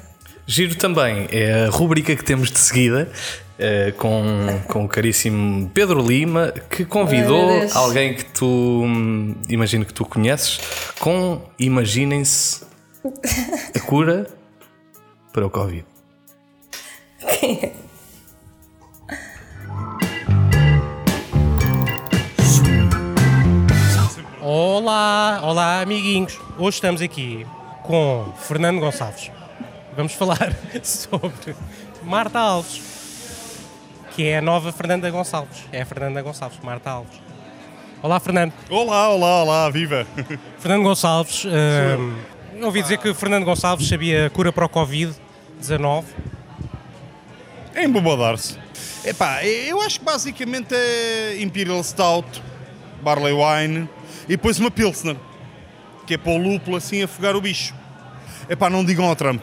[SPEAKER 1] Giro também é a rubrica que temos de seguida eh, com, com o caríssimo Pedro Lima que convidou
[SPEAKER 2] Deus.
[SPEAKER 1] alguém que tu hum, imagino que tu conheces com Imaginem-se a cura para o Covid.
[SPEAKER 5] Olá, olá amiguinhos. Hoje estamos aqui com Fernando Gonçalves. Vamos falar sobre Marta Alves, que é a nova Fernanda Gonçalves. É a Fernanda Gonçalves, Marta Alves. Olá, Fernando.
[SPEAKER 6] Olá, olá, olá, viva!
[SPEAKER 5] Fernando Gonçalves, hum, eu ouvi dizer que Fernando Gonçalves sabia cura para o Covid-19.
[SPEAKER 6] É embobadar-se. Epá, eu acho que basicamente é Imperial Stout, Barley Wine e depois uma Pilsner, que é para o lúpulo assim afogar o bicho. Epá, não digam ao Trump.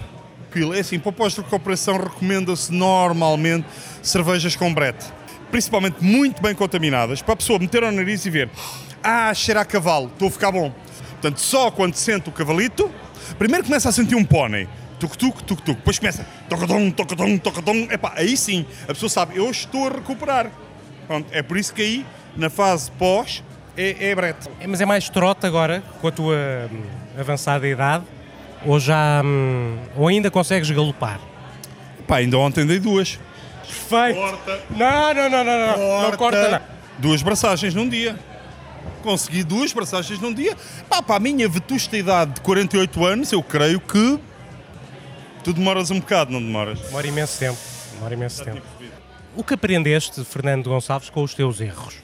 [SPEAKER 6] É assim, para pós de recuperação recomenda-se normalmente cervejas com brete. Principalmente muito bem contaminadas, para a pessoa meter ao nariz e ver ah, cheira a cavalo, estou a ficar bom. Portanto, só quando sente o cavalito, primeiro começa a sentir um pônei. Tuk-tuk, tuk-tuk. Depois começa tocadom, tocadom, tocadom. Epá, aí sim, a pessoa sabe, eu estou a recuperar. Pronto, é por isso que aí, na fase pós, é, é brete.
[SPEAKER 5] É, Mas é mais trote agora, com a tua hum, avançada idade, ou já. hum, ou ainda consegues galopar?
[SPEAKER 6] Pá, ainda ontem dei duas.
[SPEAKER 5] Perfeito!
[SPEAKER 6] Corta.
[SPEAKER 5] Não, não, não, não, não, não corta não.
[SPEAKER 6] Duas braçagens num dia. Consegui duas braçagens num dia. Pá, para a minha vetusta idade de 48 anos, eu creio que tu demoras um bocado, não demoras?
[SPEAKER 5] Demora imenso tempo. Demora imenso tempo. O que aprendeste, Fernando Gonçalves, com os teus erros?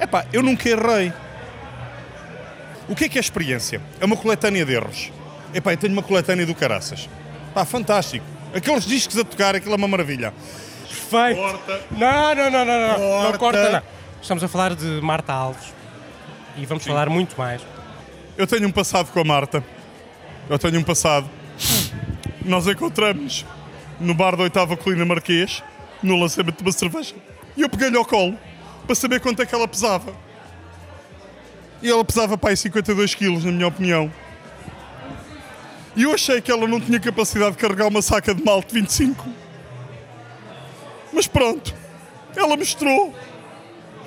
[SPEAKER 6] Epá, eu nunca errei. O que é que é experiência? É uma coletânea de erros. Epá, eu tenho uma coletânea do caraças. Pá, fantástico. Aqueles discos a tocar, aquilo é uma maravilha.
[SPEAKER 5] Perfeito!
[SPEAKER 6] Corta.
[SPEAKER 5] Não, não, não, não, não, não
[SPEAKER 6] Corta.
[SPEAKER 5] corta não. Estamos a falar de Marta Alves e vamos falar muito mais.
[SPEAKER 6] Eu tenho um passado com a Marta. Eu tenho um passado. Nós encontramos no bar da oitava colina Marquês, no lançamento de uma cerveja. E eu peguei-lhe ao colo para saber quanto é que ela pesava. E ela pesava para aí 52 quilos, na minha opinião. E eu achei que ela não tinha capacidade de carregar uma saca de malte 25. Mas pronto, ela mostrou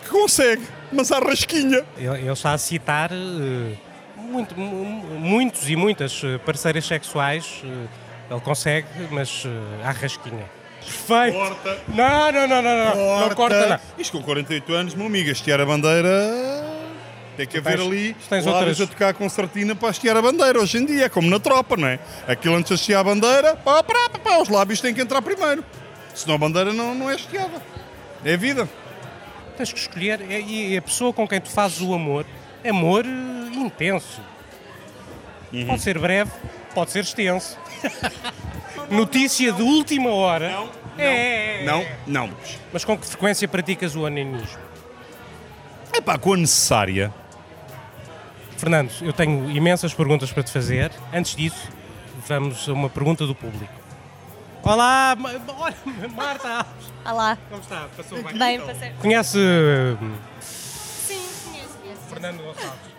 [SPEAKER 6] que consegue, mas à rasquinha.
[SPEAKER 5] Ele está a citar eh, muito- mu- muitos e muitas eh, parceiras sexuais. eh, ele consegue, mas à rasquinha. Perfeito!
[SPEAKER 6] Corta.
[SPEAKER 5] Não, não, não, não, não, não corta não.
[SPEAKER 6] Isto com 48 anos, meu amigo, hastear a bandeira. Tem que haver
[SPEAKER 5] tens-
[SPEAKER 6] ali
[SPEAKER 5] tens outras-
[SPEAKER 6] a tocar concertina para hastear a bandeira. Hoje em dia é como na tropa, não é? Aquilo antes de hastear a bandeira, pá, pá, pá, pá, os lábios têm que entrar primeiro. Senão a bandeira não, não é hasteada. É vida.
[SPEAKER 5] Tens que escolher é- e a pessoa com quem tu fazes o amor, amor eh, intenso.
[SPEAKER 6] Uhum.
[SPEAKER 5] Pode ser breve, pode ser extenso. Notícia de última hora.
[SPEAKER 6] Não,
[SPEAKER 5] É, é, é.
[SPEAKER 6] Não, não.
[SPEAKER 5] Mas com que frequência praticas o onanismo?
[SPEAKER 6] É pá, com a necessária.
[SPEAKER 5] Fernando, eu tenho imensas perguntas para te fazer. Antes disso, vamos a uma pergunta do público. Olá, Marta Alves.
[SPEAKER 7] Olá.
[SPEAKER 5] Como está? Passou bem?
[SPEAKER 7] Bem, passei.
[SPEAKER 5] Conhece hum,
[SPEAKER 7] Sim, conheço.
[SPEAKER 5] Fernando Gonçalves.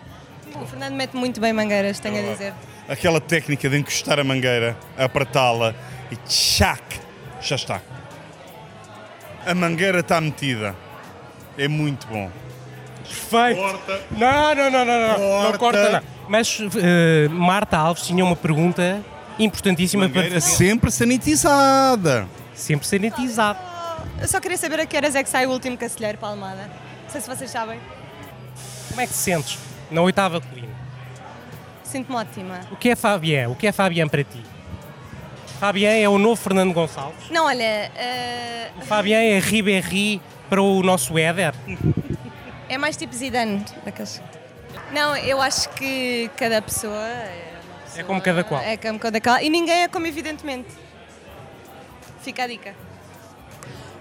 [SPEAKER 2] O Fernando mete muito bem mangueiras, tenho a dizer.
[SPEAKER 6] Aquela técnica de encostar a mangueira, apretá-la e tchac, já está. A mangueira está metida. É muito bom.
[SPEAKER 5] Perfeito.
[SPEAKER 6] Corta.
[SPEAKER 5] Não, não, não, não, não. Não
[SPEAKER 6] Corta.
[SPEAKER 5] corta, não. Mas eh, Marta Alves tinha uma pergunta importantíssima para
[SPEAKER 6] Mangueira
[SPEAKER 5] fazer.
[SPEAKER 6] sempre sanitizada.
[SPEAKER 5] Sempre sanitizado.
[SPEAKER 2] Eu só queria saber a que horas é que sai o último cacilheiro para a Almada. Não sei se vocês sabem.
[SPEAKER 5] Como é que te sentes na oitava colina?
[SPEAKER 2] Sinto-me ótima.
[SPEAKER 5] O que é Fabian? O que é Fabian para ti? Fabian é o novo Fernando Gonçalves.
[SPEAKER 2] Não, olha, eh,
[SPEAKER 5] O Fabian é Ribéry para o nosso Éder.
[SPEAKER 2] é mais tipo Zidane. Daqueles... Não, eu acho que cada pessoa é, pessoa-
[SPEAKER 5] É como cada qual.
[SPEAKER 2] É como cada qual. E ninguém é como evidentemente. Fica a dica.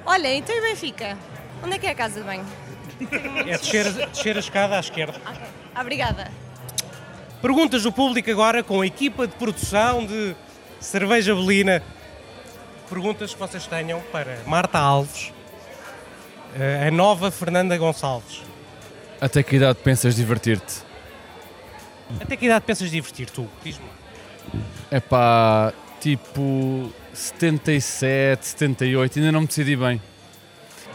[SPEAKER 2] Olha, então e Benfica? Onde é que é a casa de banho?
[SPEAKER 5] É descer, descer a escada à esquerda.
[SPEAKER 2] Ok, obrigada.
[SPEAKER 5] Perguntas do público agora com a equipa de produção de Cerveja Belina. Perguntas que vocês tenham para Marta Alves, eh, a nova Fernanda Gonçalves.
[SPEAKER 7] Até que idade pensas divertir-te?
[SPEAKER 5] Até que idade pensas divertir tu? Diz-me.
[SPEAKER 7] É pá, tipo 77, 78, ainda não me decidi bem.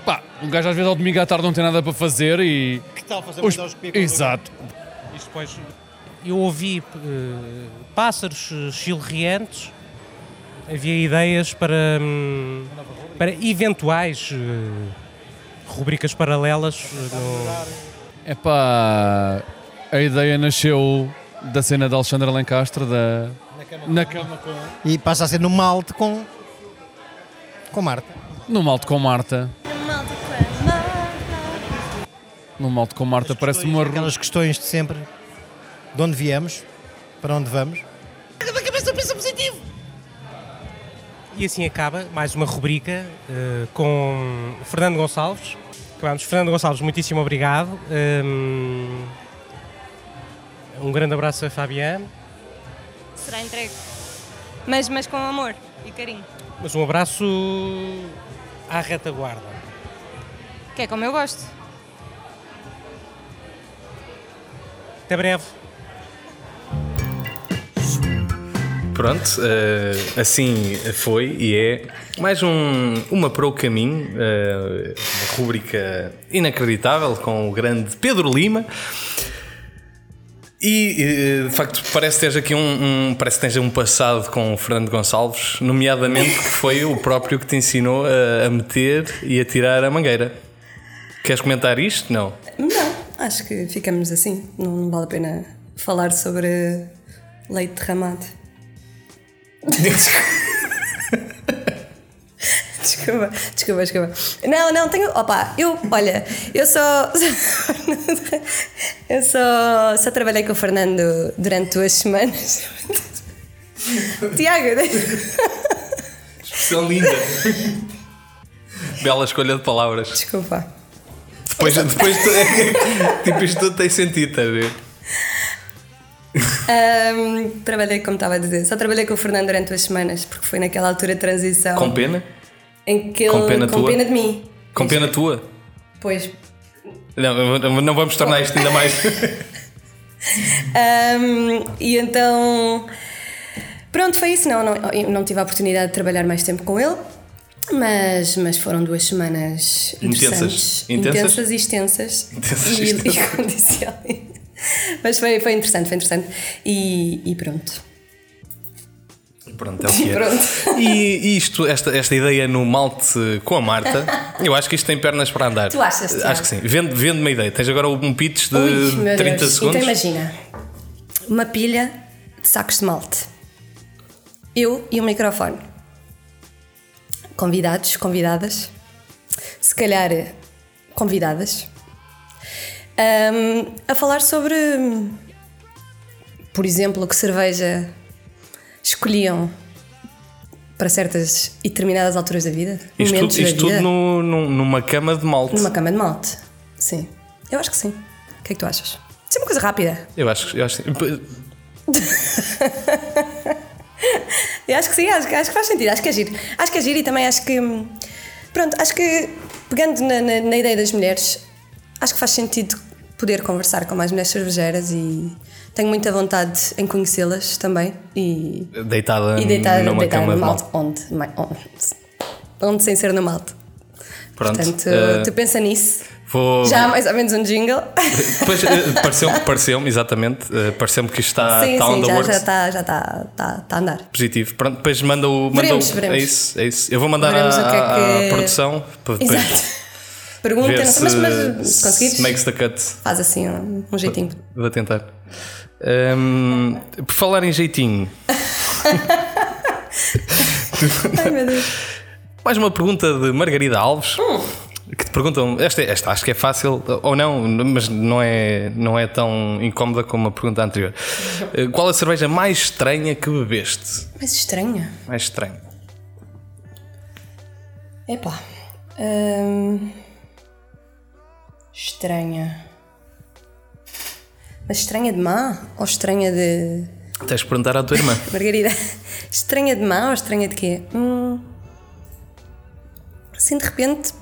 [SPEAKER 7] Pá, um gajo às vezes ao domingo à tarde não tem nada para fazer e.
[SPEAKER 6] Que tal fazer
[SPEAKER 7] Os- Exato.
[SPEAKER 5] Isto depois. Eu ouvi eh, pássaros eh, chilreantes, havia ideias para, hum, para eventuais eh, rubricas paralelas. eh, no-
[SPEAKER 7] É pá, a ideia nasceu da cena de Alexandre Alencastre, da. Na cama com.
[SPEAKER 8] E passa a ser no malte com. com Marta.
[SPEAKER 7] No malte com Marta. No malte com Marta parece uma.
[SPEAKER 8] Aquelas questões de sempre. De onde viemos, para onde vamos.
[SPEAKER 5] E assim acaba mais uma rubrica eh, com Fernando Gonçalves. Acabamos. Fernando Gonçalves, muitíssimo obrigado. Hum, um grande abraço a Fabiano,
[SPEAKER 2] Será entregue. Mas, mas com amor e carinho.
[SPEAKER 5] mas um abraço à retaguarda.
[SPEAKER 2] Que é como eu gosto.
[SPEAKER 5] Até breve.
[SPEAKER 1] Pronto, eh, assim foi e é mais um, uma para o caminho, eh, uma rúbrica inacreditável com o grande Pedro Lima. E eh, de facto parece que tens aqui um, um- parece que tens um passado com o Fernando Gonçalves, nomeadamente que foi o próprio que te ensinou a, a meter e a tirar a mangueira. Queres comentar isto? Não.
[SPEAKER 2] Não, acho que ficamos assim. Não, não vale a pena falar sobre leite derramado. Desculpa, desculpa, desculpa. Não, não, tenho. Opa, eu, olha, eu só. eu só, só trabalhei com o Fernando durante duas semanas. Tiago,
[SPEAKER 1] São linda. Bela escolha de palavras.
[SPEAKER 2] desculpa.
[SPEAKER 1] Depois, depois tipo, isto tudo tem sentido, estás a ver?
[SPEAKER 2] Ahm, trabalhei, como estava a dizer, só trabalhei com o Fernando durante duas semanas, porque foi naquela altura de transição
[SPEAKER 1] Com pena?
[SPEAKER 2] em que ele.
[SPEAKER 1] com pena tua?
[SPEAKER 2] de mim.
[SPEAKER 1] Com pena tua?
[SPEAKER 2] Pois.
[SPEAKER 1] Não, não vamos tornar isto ainda mais.
[SPEAKER 2] Ahm, e então. Pronto, foi isso. Não, não, não tive a oportunidade de trabalhar mais tempo com ele. Mas, mas foram duas semanas
[SPEAKER 1] Intensas. Intensas?
[SPEAKER 2] Intensas e extensas.
[SPEAKER 1] Intensas e
[SPEAKER 2] e, e
[SPEAKER 1] extensas.
[SPEAKER 2] condicionais. Mas foi, foi interessante, foi interessante. E, e pronto.
[SPEAKER 1] Pronto, é o que é.
[SPEAKER 2] Pronto.
[SPEAKER 1] E e isto, esta, esta ideia no malte com a Marta, eu acho que isto tem pernas para andar.
[SPEAKER 2] Tu achas?
[SPEAKER 1] Acho que sim. Vende, vende uma ideia. Tens agora um pitch de
[SPEAKER 2] Ui, meu
[SPEAKER 1] 30
[SPEAKER 2] Deus.
[SPEAKER 1] segundos.
[SPEAKER 2] Então imagina, uma pilha de sacos de malte. Eu e um microfone. Convidados, convidadas. Se calhar convidadas. Ahm, a falar sobre, por exemplo, que cerveja escolhiam para certas e determinadas alturas da vida.
[SPEAKER 1] Isto, tudo,
[SPEAKER 2] momentos
[SPEAKER 1] isto
[SPEAKER 2] da
[SPEAKER 1] tudo
[SPEAKER 2] vida.
[SPEAKER 1] no- no- numa cama de malte.
[SPEAKER 2] Numa cama de malte. Sim. Eu acho que sim. O que é que tu achas? Isso é uma coisa rápida.
[SPEAKER 1] Eu acho, eu acho que.
[SPEAKER 2] Eu acho que sim, acho, que- acho que faz sentido. Acho que é giro. Acho que é giro e também acho que. Pronto, acho que pegando na, na- na ideia das mulheres, acho que faz sentido poder conversar com mais mulheres cervejeiras e tenho muita vontade em conhecê-las também e,
[SPEAKER 1] Deitada,
[SPEAKER 2] e deitar,
[SPEAKER 1] numa
[SPEAKER 2] deitar
[SPEAKER 1] cama de
[SPEAKER 2] malte.
[SPEAKER 1] mal.
[SPEAKER 2] Onde, onde? Onde sem ser no malte.
[SPEAKER 1] Pronto.
[SPEAKER 2] Portanto,
[SPEAKER 1] eh,
[SPEAKER 2] tu pensa nisso.
[SPEAKER 1] Vou.
[SPEAKER 2] Já há mais ou menos um jingle.
[SPEAKER 1] Depois, eh, pareceu-me, pareceu exatamente, eh, pareceu-me que isto está,
[SPEAKER 2] sim,
[SPEAKER 1] está on
[SPEAKER 2] sim,
[SPEAKER 1] the
[SPEAKER 2] já
[SPEAKER 1] works.
[SPEAKER 2] já está já tá, tá, tá a andar.
[SPEAKER 1] Positivo. Pronto, depois manda o. Manda
[SPEAKER 2] Veremos,
[SPEAKER 1] o
[SPEAKER 2] veremos.
[SPEAKER 1] É isso, é isso. Eu vou mandar
[SPEAKER 2] Veremos
[SPEAKER 1] à,
[SPEAKER 2] o que é
[SPEAKER 1] à-
[SPEAKER 2] que-
[SPEAKER 1] à produção para depois
[SPEAKER 2] Exato. Pergunta, não
[SPEAKER 1] se,
[SPEAKER 2] sei, mas, mas se conseguires,
[SPEAKER 1] makes the cut.
[SPEAKER 2] faz assim um, um jeitinho.
[SPEAKER 1] Vou tentar. Hum, por falar em jeitinho,
[SPEAKER 2] Ai meu Deus.
[SPEAKER 1] mais uma pergunta de Margarida Alves.
[SPEAKER 2] Hum.
[SPEAKER 1] Que te perguntam, esta, esta acho que é fácil, ou não, mas não é, não é tão incómoda como a pergunta anterior. Eh, Qual a cerveja mais estranha que bebeste?
[SPEAKER 2] Mas estranha.
[SPEAKER 1] Mais estranha.
[SPEAKER 2] Epá. hum, estranha. Mas estranha de má? Ou estranha de.
[SPEAKER 1] Tens de perguntar à tua irmã.
[SPEAKER 2] Margarida? Estranha de má ou estranha de quê? Hum, assim de repente,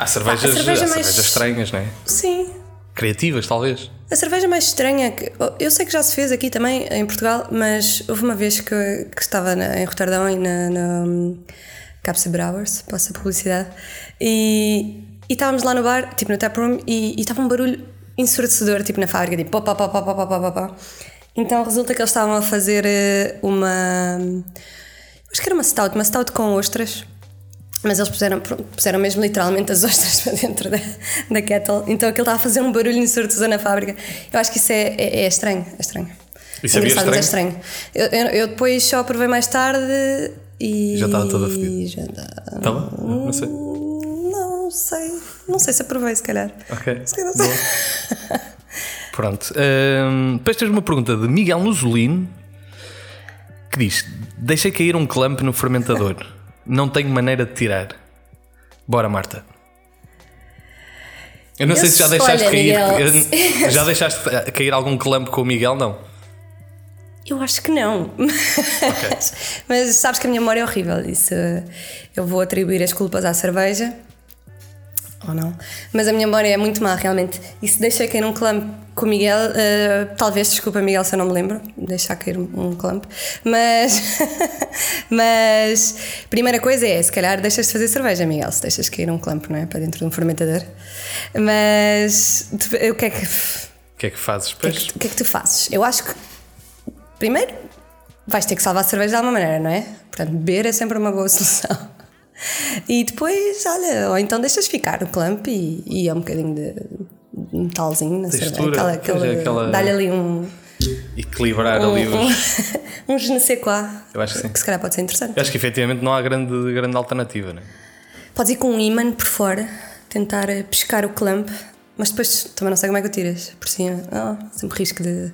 [SPEAKER 1] Há cervejas,
[SPEAKER 2] cerveja
[SPEAKER 1] há
[SPEAKER 2] mais...
[SPEAKER 1] cervejas estranhas, não é?
[SPEAKER 2] Sim.
[SPEAKER 1] Criativas, talvez.
[SPEAKER 2] A cerveja mais estranha que. Eu sei que já se fez aqui também, em Portugal, mas houve uma vez que, que estava na, em Roterdão e na. na hum, Browers, passa publicidade, e, e estávamos lá no bar, tipo no taproom, e, e estava um barulho ensurdecedor, tipo na fábrica, tipo pá, pá, pá, pá, pá, pá, pá, pá. Então resulta que eles estavam a fazer eh, uma. Hum, acho que era uma stout, uma stout com ostras. Mas eles puseram, puseram mesmo literalmente as ostras para dentro da, da kettle. Então aquilo estava a fazer um barulho ensurdecedor na fábrica. Eu acho que isso é, é, é estranho. É estranho.
[SPEAKER 1] Isso
[SPEAKER 2] Engraçado, mas é estranho. Eu, eu, eu depois só provei mais tarde e.
[SPEAKER 1] Já estava toda fedida.
[SPEAKER 2] Já.
[SPEAKER 1] Estava? Não sei.
[SPEAKER 2] Não sei. Não sei se aprovei, se calhar.
[SPEAKER 1] Ok.
[SPEAKER 2] Se calhar.
[SPEAKER 1] Pronto. Hum, depois tens uma pergunta de Miguel Nuzolino que diz: Deixei cair um clamp no fermentador. Não tenho maneira de tirar. Bora, Marta. Eu não
[SPEAKER 2] Eu
[SPEAKER 1] sei se já deixaste cair.
[SPEAKER 2] Miguel.
[SPEAKER 1] Já deixaste cair algum clamp com o Miguel? Não.
[SPEAKER 2] Eu acho que não. Mas, mas sabes que a minha memória é horrível. Isso eu vou atribuir as culpas à cerveja. Ou não. Mas a minha memória é muito má, realmente. E se deixei cair um clamp com o Miguel, eh, talvez, desculpa, Miguel, se eu não me lembro, deixar cair um clamp. Mas. mas. Primeira coisa é, se calhar deixas de fazer cerveja, Miguel, se deixas cair um clamp, não é? Para dentro de um fermentador. Mas. O que é que.
[SPEAKER 1] O que é que fazes?
[SPEAKER 2] O que, é que, o que é que tu fazes? Eu acho que, primeiro, vais ter que salvar a cerveja de alguma maneira, não é? Portanto, beber é sempre uma boa solução. E depois, olha, ou então deixas ficar o clamp e, e é um bocadinho de metalzinho na.
[SPEAKER 1] Textura,
[SPEAKER 2] Aquela,
[SPEAKER 1] é,
[SPEAKER 2] Dá-lhe ali um.
[SPEAKER 1] Equilibrar
[SPEAKER 2] um,
[SPEAKER 1] ali
[SPEAKER 2] um,
[SPEAKER 1] os.
[SPEAKER 2] um je ne sais quoi.
[SPEAKER 1] Eu acho que sim.
[SPEAKER 2] Que se calhar pode ser interessante.
[SPEAKER 1] Eu acho que efetivamente não há grande, grande alternativa, não é?
[SPEAKER 2] Podes ir com um imã por fora, tentar pescar o clamp, mas depois também não sei como é que o tiras por cima. Oh, sempre risco de.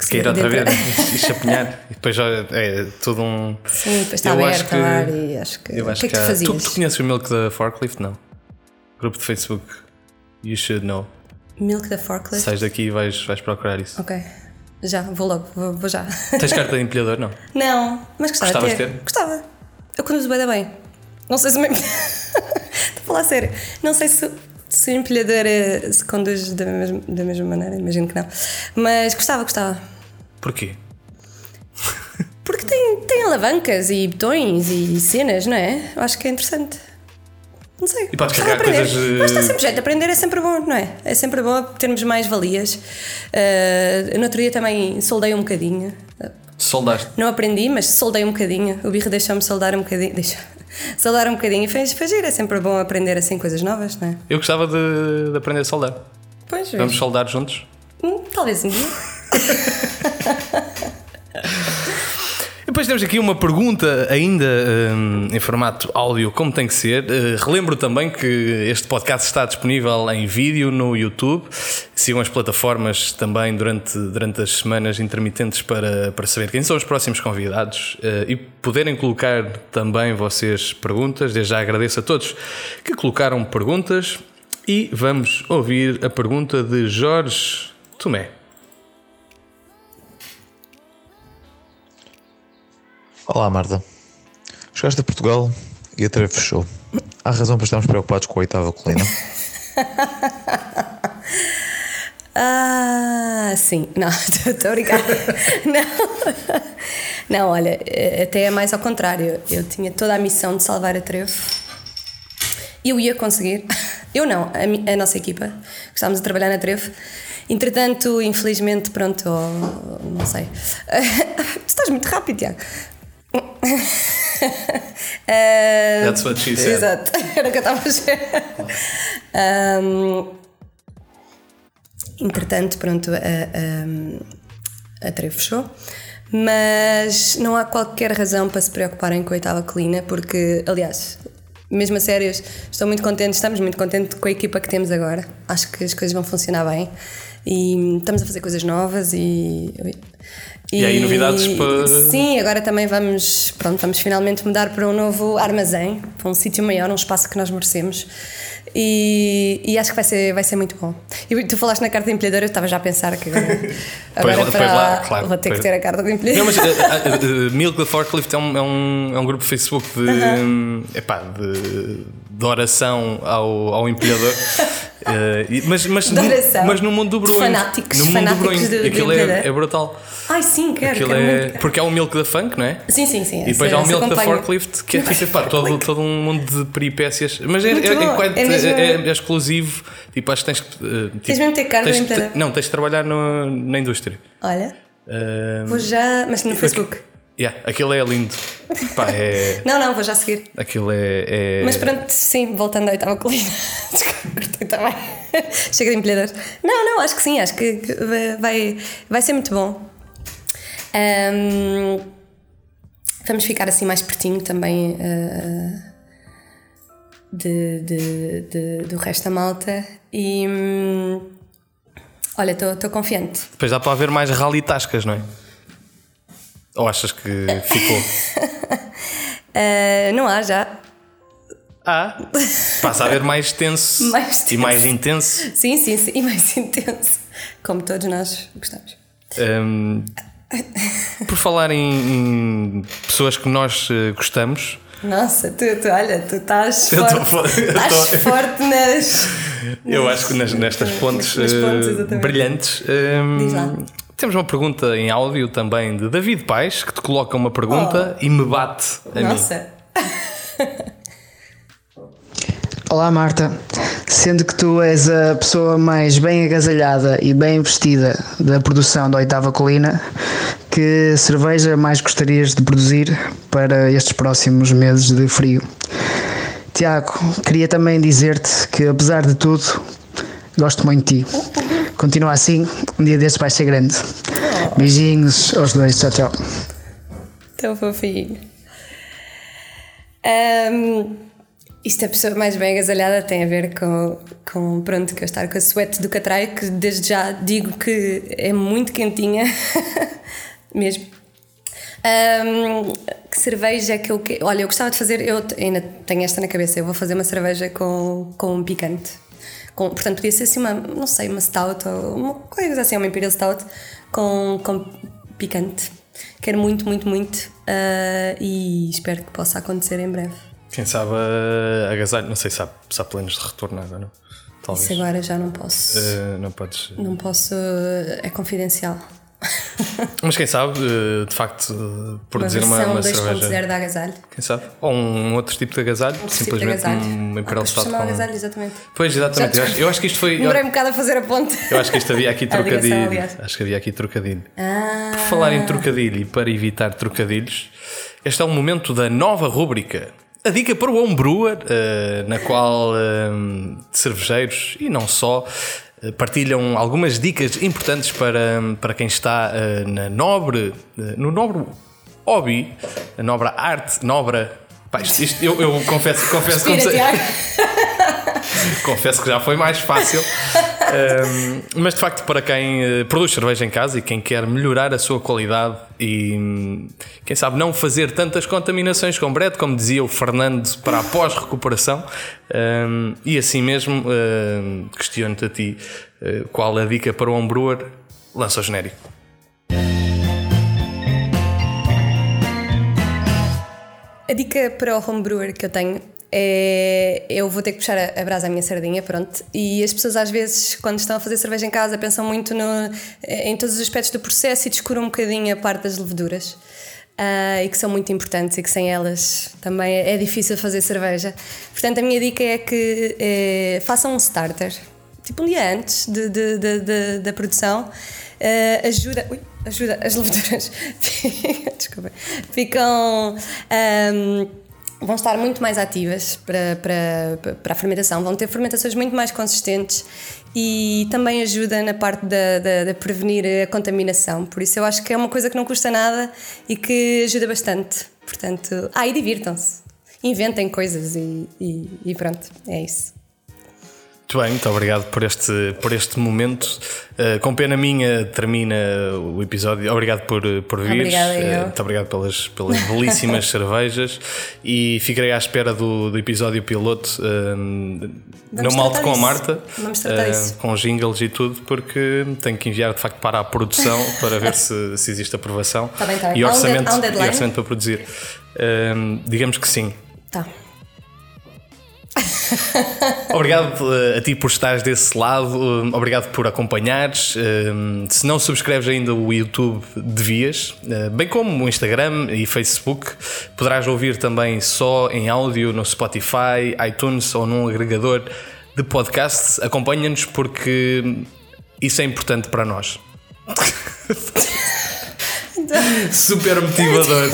[SPEAKER 2] Que se
[SPEAKER 1] Cair outra vez e chapinhar. E depois já é tudo um.
[SPEAKER 2] Sim, depois está
[SPEAKER 1] Eu
[SPEAKER 2] aberto
[SPEAKER 1] que-
[SPEAKER 2] a ar e acho que.
[SPEAKER 1] Eu acho
[SPEAKER 2] o que é que tu fazias?
[SPEAKER 1] Tu, tu conheces o Milk da Forklift? Não. Grupo de Facebook. You should know.
[SPEAKER 2] Milk da Forklift?
[SPEAKER 1] Sais daqui e vais, vais procurar isso.
[SPEAKER 2] Ok. Já, vou logo, vou, vou já.
[SPEAKER 1] Tens carta de empilhador? Não.
[SPEAKER 2] Não, mas gostava
[SPEAKER 1] Gostavas
[SPEAKER 2] de ter.
[SPEAKER 1] ter?
[SPEAKER 2] Gostava. Eu conduzo bem da bem. Não sei se me... Estou a falar sério. Não sei se, se o empilhador eh, se conduz da mesma, da mesma maneira, imagino que não. Mas gostava, gostava.
[SPEAKER 1] Porquê?
[SPEAKER 2] Porque tem, tem alavancas e botões e cenas, não é? Eu acho que é interessante. Não sei.
[SPEAKER 1] E podes carregar coisas, eh,
[SPEAKER 2] Mas está sempre jeito. Aprender é sempre bom, não é? É sempre bom termos mais valias. Uh, no outro dia também soldei um bocadinho.
[SPEAKER 1] Soldaste.
[SPEAKER 2] Não aprendi, mas soldei um bocadinho. O birro deixou-me soldar um bocadinho. Deixa. Soldar um bocadinho e giro. É sempre bom aprender assim coisas novas, não é?
[SPEAKER 1] Eu gostava de, de aprender a soldar.
[SPEAKER 2] Pois,
[SPEAKER 1] Vamos
[SPEAKER 2] vês.
[SPEAKER 1] soldar juntos?
[SPEAKER 2] Hum, talvez um dia.
[SPEAKER 1] Depois temos aqui uma pergunta ainda hum, em formato áudio, como tem que ser. Uh, relembro também que este podcast está disponível em vídeo no YouTube. Sigam as plataformas também durante, durante as semanas intermitentes para, para saber quem são os próximos convidados uh, e poderem colocar também vocês perguntas. Desde já agradeço a todos que colocaram perguntas e vamos ouvir a pergunta de Jorge Tomé.
[SPEAKER 9] Olá, Marta. Chegaste a Portugal e a treve fechou. Há razão para estarmos preocupados com a oitava colina?
[SPEAKER 2] Ah, sim. Não, estou a brincar. Não. Não, olha, eh, até é mais ao contrário. Eu tinha toda a missão de salvar a Trevo. Eu ia conseguir. Eu não, a, a nossa equipa. Estávamos a trabalhar na Trevo. Entretanto, infelizmente, pronto, oh, não sei. Tu estás muito rápido, Tiago. Ah,
[SPEAKER 1] That's what she said.
[SPEAKER 2] Exato, era o que eu estava a dizer. Ahm, entretanto, pronto, a, a, a Trevo fechou. Mas não há qualquer razão para se preocuparem com a oitava colina, porque, aliás, mesmo a sérios, estou muito contente, estamos muito contentes com a equipa que temos agora. Acho que as coisas vão funcionar bem e estamos a fazer coisas novas e.
[SPEAKER 1] E há aí novidades para-
[SPEAKER 2] Sim, agora também vamos, pronto, vamos finalmente mudar para um novo armazém, para um sítio maior, um espaço que nós merecemos. E, e acho que vai ser, vai ser muito bom. E tu falaste na carta de empilhador, eu estava já a pensar que agora, para,
[SPEAKER 1] lá, claro,
[SPEAKER 2] vou ter
[SPEAKER 1] pois.
[SPEAKER 2] que ter a carta de empilhador.
[SPEAKER 1] Não, mas uh, uh, uh, Milk the Forklift é um, é um, é um grupo Facebook de, um, epá, de, de oração ao, ao empilhador. Uh, mas, mas, no, mas no mundo do brunho.
[SPEAKER 2] fanáticos,
[SPEAKER 1] no mundo do
[SPEAKER 2] fanáticos do- do
[SPEAKER 1] Aquilo é, é brutal.
[SPEAKER 2] Ai, sim, quero,
[SPEAKER 1] Aquilo
[SPEAKER 2] quero
[SPEAKER 1] é,
[SPEAKER 2] muito.
[SPEAKER 1] porque há o Milk the Funk, não é?
[SPEAKER 2] Sim, sim, sim.
[SPEAKER 1] E depois há o Milk
[SPEAKER 2] acompanho.
[SPEAKER 1] Forklift, que é tipo, epá, todo, todo um mundo de peripécias. Mas é, é, é,
[SPEAKER 2] É
[SPEAKER 1] é- é exclusivo. Tipo, acho que tens que. uh, tipo,
[SPEAKER 2] Tens mesmo ter carta
[SPEAKER 1] tens. Não, tens de trabalhar no- na indústria.
[SPEAKER 2] Olha,
[SPEAKER 1] Uh,
[SPEAKER 2] vou já. Mas no Facebook.
[SPEAKER 1] Yeah, aquilo é lindo. Pá, é,
[SPEAKER 2] Não, não, vou já seguir.
[SPEAKER 1] aquilo é. é-
[SPEAKER 2] Mas pronto, sim, voltando à oitava colina. Cortei também. Chega de empilhadores. Não, não, acho que sim, acho que vai, vai ser muito bom. Ahm, vamos ficar assim mais pertinho também ah, de, de- de- do resto da malta. E hum, olha, estou confiante.
[SPEAKER 1] Depois dá para haver mais rally tascas, não é? Ou achas que ficou?
[SPEAKER 2] Ah, não há já.
[SPEAKER 1] Ah, passa a haver mais tenso,
[SPEAKER 2] Mais
[SPEAKER 1] e
[SPEAKER 2] tenso.
[SPEAKER 1] mais intenso.
[SPEAKER 2] Sim, sim, sim, e mais intenso. Como todos nós gostamos.
[SPEAKER 1] Hum, por falar em, em pessoas que nós eh, gostamos,
[SPEAKER 2] Nossa, tu, tu olha, tu estás
[SPEAKER 1] Eu tô
[SPEAKER 2] forte,
[SPEAKER 1] fo- eu
[SPEAKER 2] estás
[SPEAKER 1] tô-
[SPEAKER 2] forte nas.
[SPEAKER 1] eu acho que nas- nestas pontes,
[SPEAKER 2] Nas pontes,
[SPEAKER 1] eh,
[SPEAKER 2] exatamente.
[SPEAKER 1] brilhantes. hum,
[SPEAKER 2] Diz lá.
[SPEAKER 1] Temos uma pergunta em áudio também de David Paes que te coloca uma pergunta e me bate a mim.
[SPEAKER 2] Nossa,
[SPEAKER 10] Olá Marta, sendo que tu és a pessoa mais bem agasalhada e bem vestida da produção da Oitava Colina, que cerveja mais gostarias de produzir para estes próximos meses de frio? Tiago, queria também dizer-te que apesar de tudo, gosto muito de ti. Continua assim, um dia destes vai ser grande. Beijinhos aos dois, tchau, tchau.
[SPEAKER 2] tão fofinho. Ahm, isto a pessoa mais bem agasalhada tem a ver com, com pronto, que eu estar com a suete do Catraio, que desde já digo que é muito quentinha, mesmo. Ahm, que cerveja que eu. que- Olha, eu gostava de fazer. Eu ainda tenho esta na cabeça. Eu vou fazer uma cerveja com, com um picante. Com, portanto, podia ser assim uma. Não sei, uma stout ou uma coisa assim, uma Imperial Stout com, com picante. Quero muito, muito, muito. ah, e espero que possa acontecer em breve.
[SPEAKER 1] Quem sabe uh, agasalho, não sei se há, se há planos de retorno não. Talvez.
[SPEAKER 2] Isso agora já não posso.
[SPEAKER 1] Uh, não podes.
[SPEAKER 2] Não posso. É confidencial.
[SPEAKER 1] Mas quem sabe, uh, de facto, uh, produzir
[SPEAKER 2] uma
[SPEAKER 1] uma, uma
[SPEAKER 2] 2.0
[SPEAKER 1] cerveja.
[SPEAKER 2] de agasalho.
[SPEAKER 1] Quem sabe? Ou um outro tipo de agasalho,
[SPEAKER 2] tipo
[SPEAKER 1] simplesmente
[SPEAKER 2] agasalho.
[SPEAKER 1] um
[SPEAKER 2] Ah,
[SPEAKER 1] Imperial
[SPEAKER 2] pois
[SPEAKER 1] Stout com.
[SPEAKER 2] agasalho, exatamente.
[SPEAKER 1] Pois, exatamente. Eu acho, eu acho que isto foi. Eu,
[SPEAKER 2] Demorei um bocado a fazer a ponte.
[SPEAKER 1] eu acho que isto havia aqui trocadilho. Acho que havia aqui trocadilho.
[SPEAKER 2] Ah,
[SPEAKER 1] Por falar em trocadilho e para evitar trocadilhos, este é o momento da nova rúbrica. A dica para o homebrewer, eh, na qual eh, cervejeiros e não só eh, partilham algumas dicas importantes para, para quem está eh, na nobre, eh, no nobre hobby, a nobre arte, nobre. Pá, isto, eu, eu confesso, confesso,
[SPEAKER 2] Respira, Tiago.
[SPEAKER 1] Confesso que já foi mais fácil. Um, mas de facto, para quem eh, produz cerveja em casa e quem quer melhorar a sua qualidade e hum, quem sabe não fazer tantas contaminações com bread, como dizia o Fernando, para a pós-recuperação, um, e assim mesmo, um, questiono-te a ti eh, qual a dica para o homebrewer, lança o genérico.
[SPEAKER 2] A dica para o homebrewer que eu tenho é, eu vou ter que puxar a, a brasa à minha sardinha, pronto. E as pessoas às vezes, quando estão a fazer cerveja em casa, pensam muito no, em todos os aspectos do processo e descuram um bocadinho a parte das leveduras. Uh, e que são muito importantes e que sem elas também é, é difícil fazer cerveja. Portanto, a minha dica é que é, façam um starter, tipo um dia antes de, de, de, da produção. Uh, ajuda, ui, ajuda, as leveduras ficam. Um, vão estar muito mais ativas para, para, para a fermentação, vão ter fermentações muito mais consistentes e também ajuda na parte de prevenir a contaminação. Por isso eu acho que é uma coisa que não custa nada e que ajuda bastante. Portanto, ah, e divirtam-se, inventem coisas e, e, e pronto, é isso.
[SPEAKER 1] Muito bem, muito obrigado por este, por este momento. Uh, com pena minha termina o episódio. Obrigado por, por vir.
[SPEAKER 2] Uh,
[SPEAKER 1] muito obrigado pelas, pelas belíssimas cervejas e ficarei à espera do, do episódio piloto. Uh, não malte com a Marta, com jingles e tudo, porque tenho que enviar de facto para a produção para ver se, se existe aprovação
[SPEAKER 2] tá bem, tá
[SPEAKER 1] e orçamento, e orçamento para produzir. digamos que sim.
[SPEAKER 2] Tá.
[SPEAKER 1] obrigado eh, a ti por estares desse lado, eh, obrigado por acompanhares. Eh, se não subscreves ainda o YouTube, devias, bem como o Instagram e Facebook. Poderás ouvir também só em áudio no Spotify, iTunes ou num agregador de podcasts. Acompanha-nos porque isso é importante para nós. Super motivador.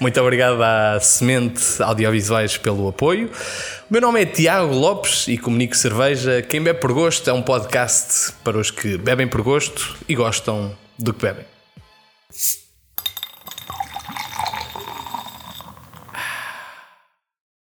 [SPEAKER 1] Muito obrigado à Semente Audiovisuais pelo apoio. O meu nome é Tiago Lopes e comunico cerveja. Quem bebe por gosto é um podcast para os que bebem por gosto e gostam do que bebem.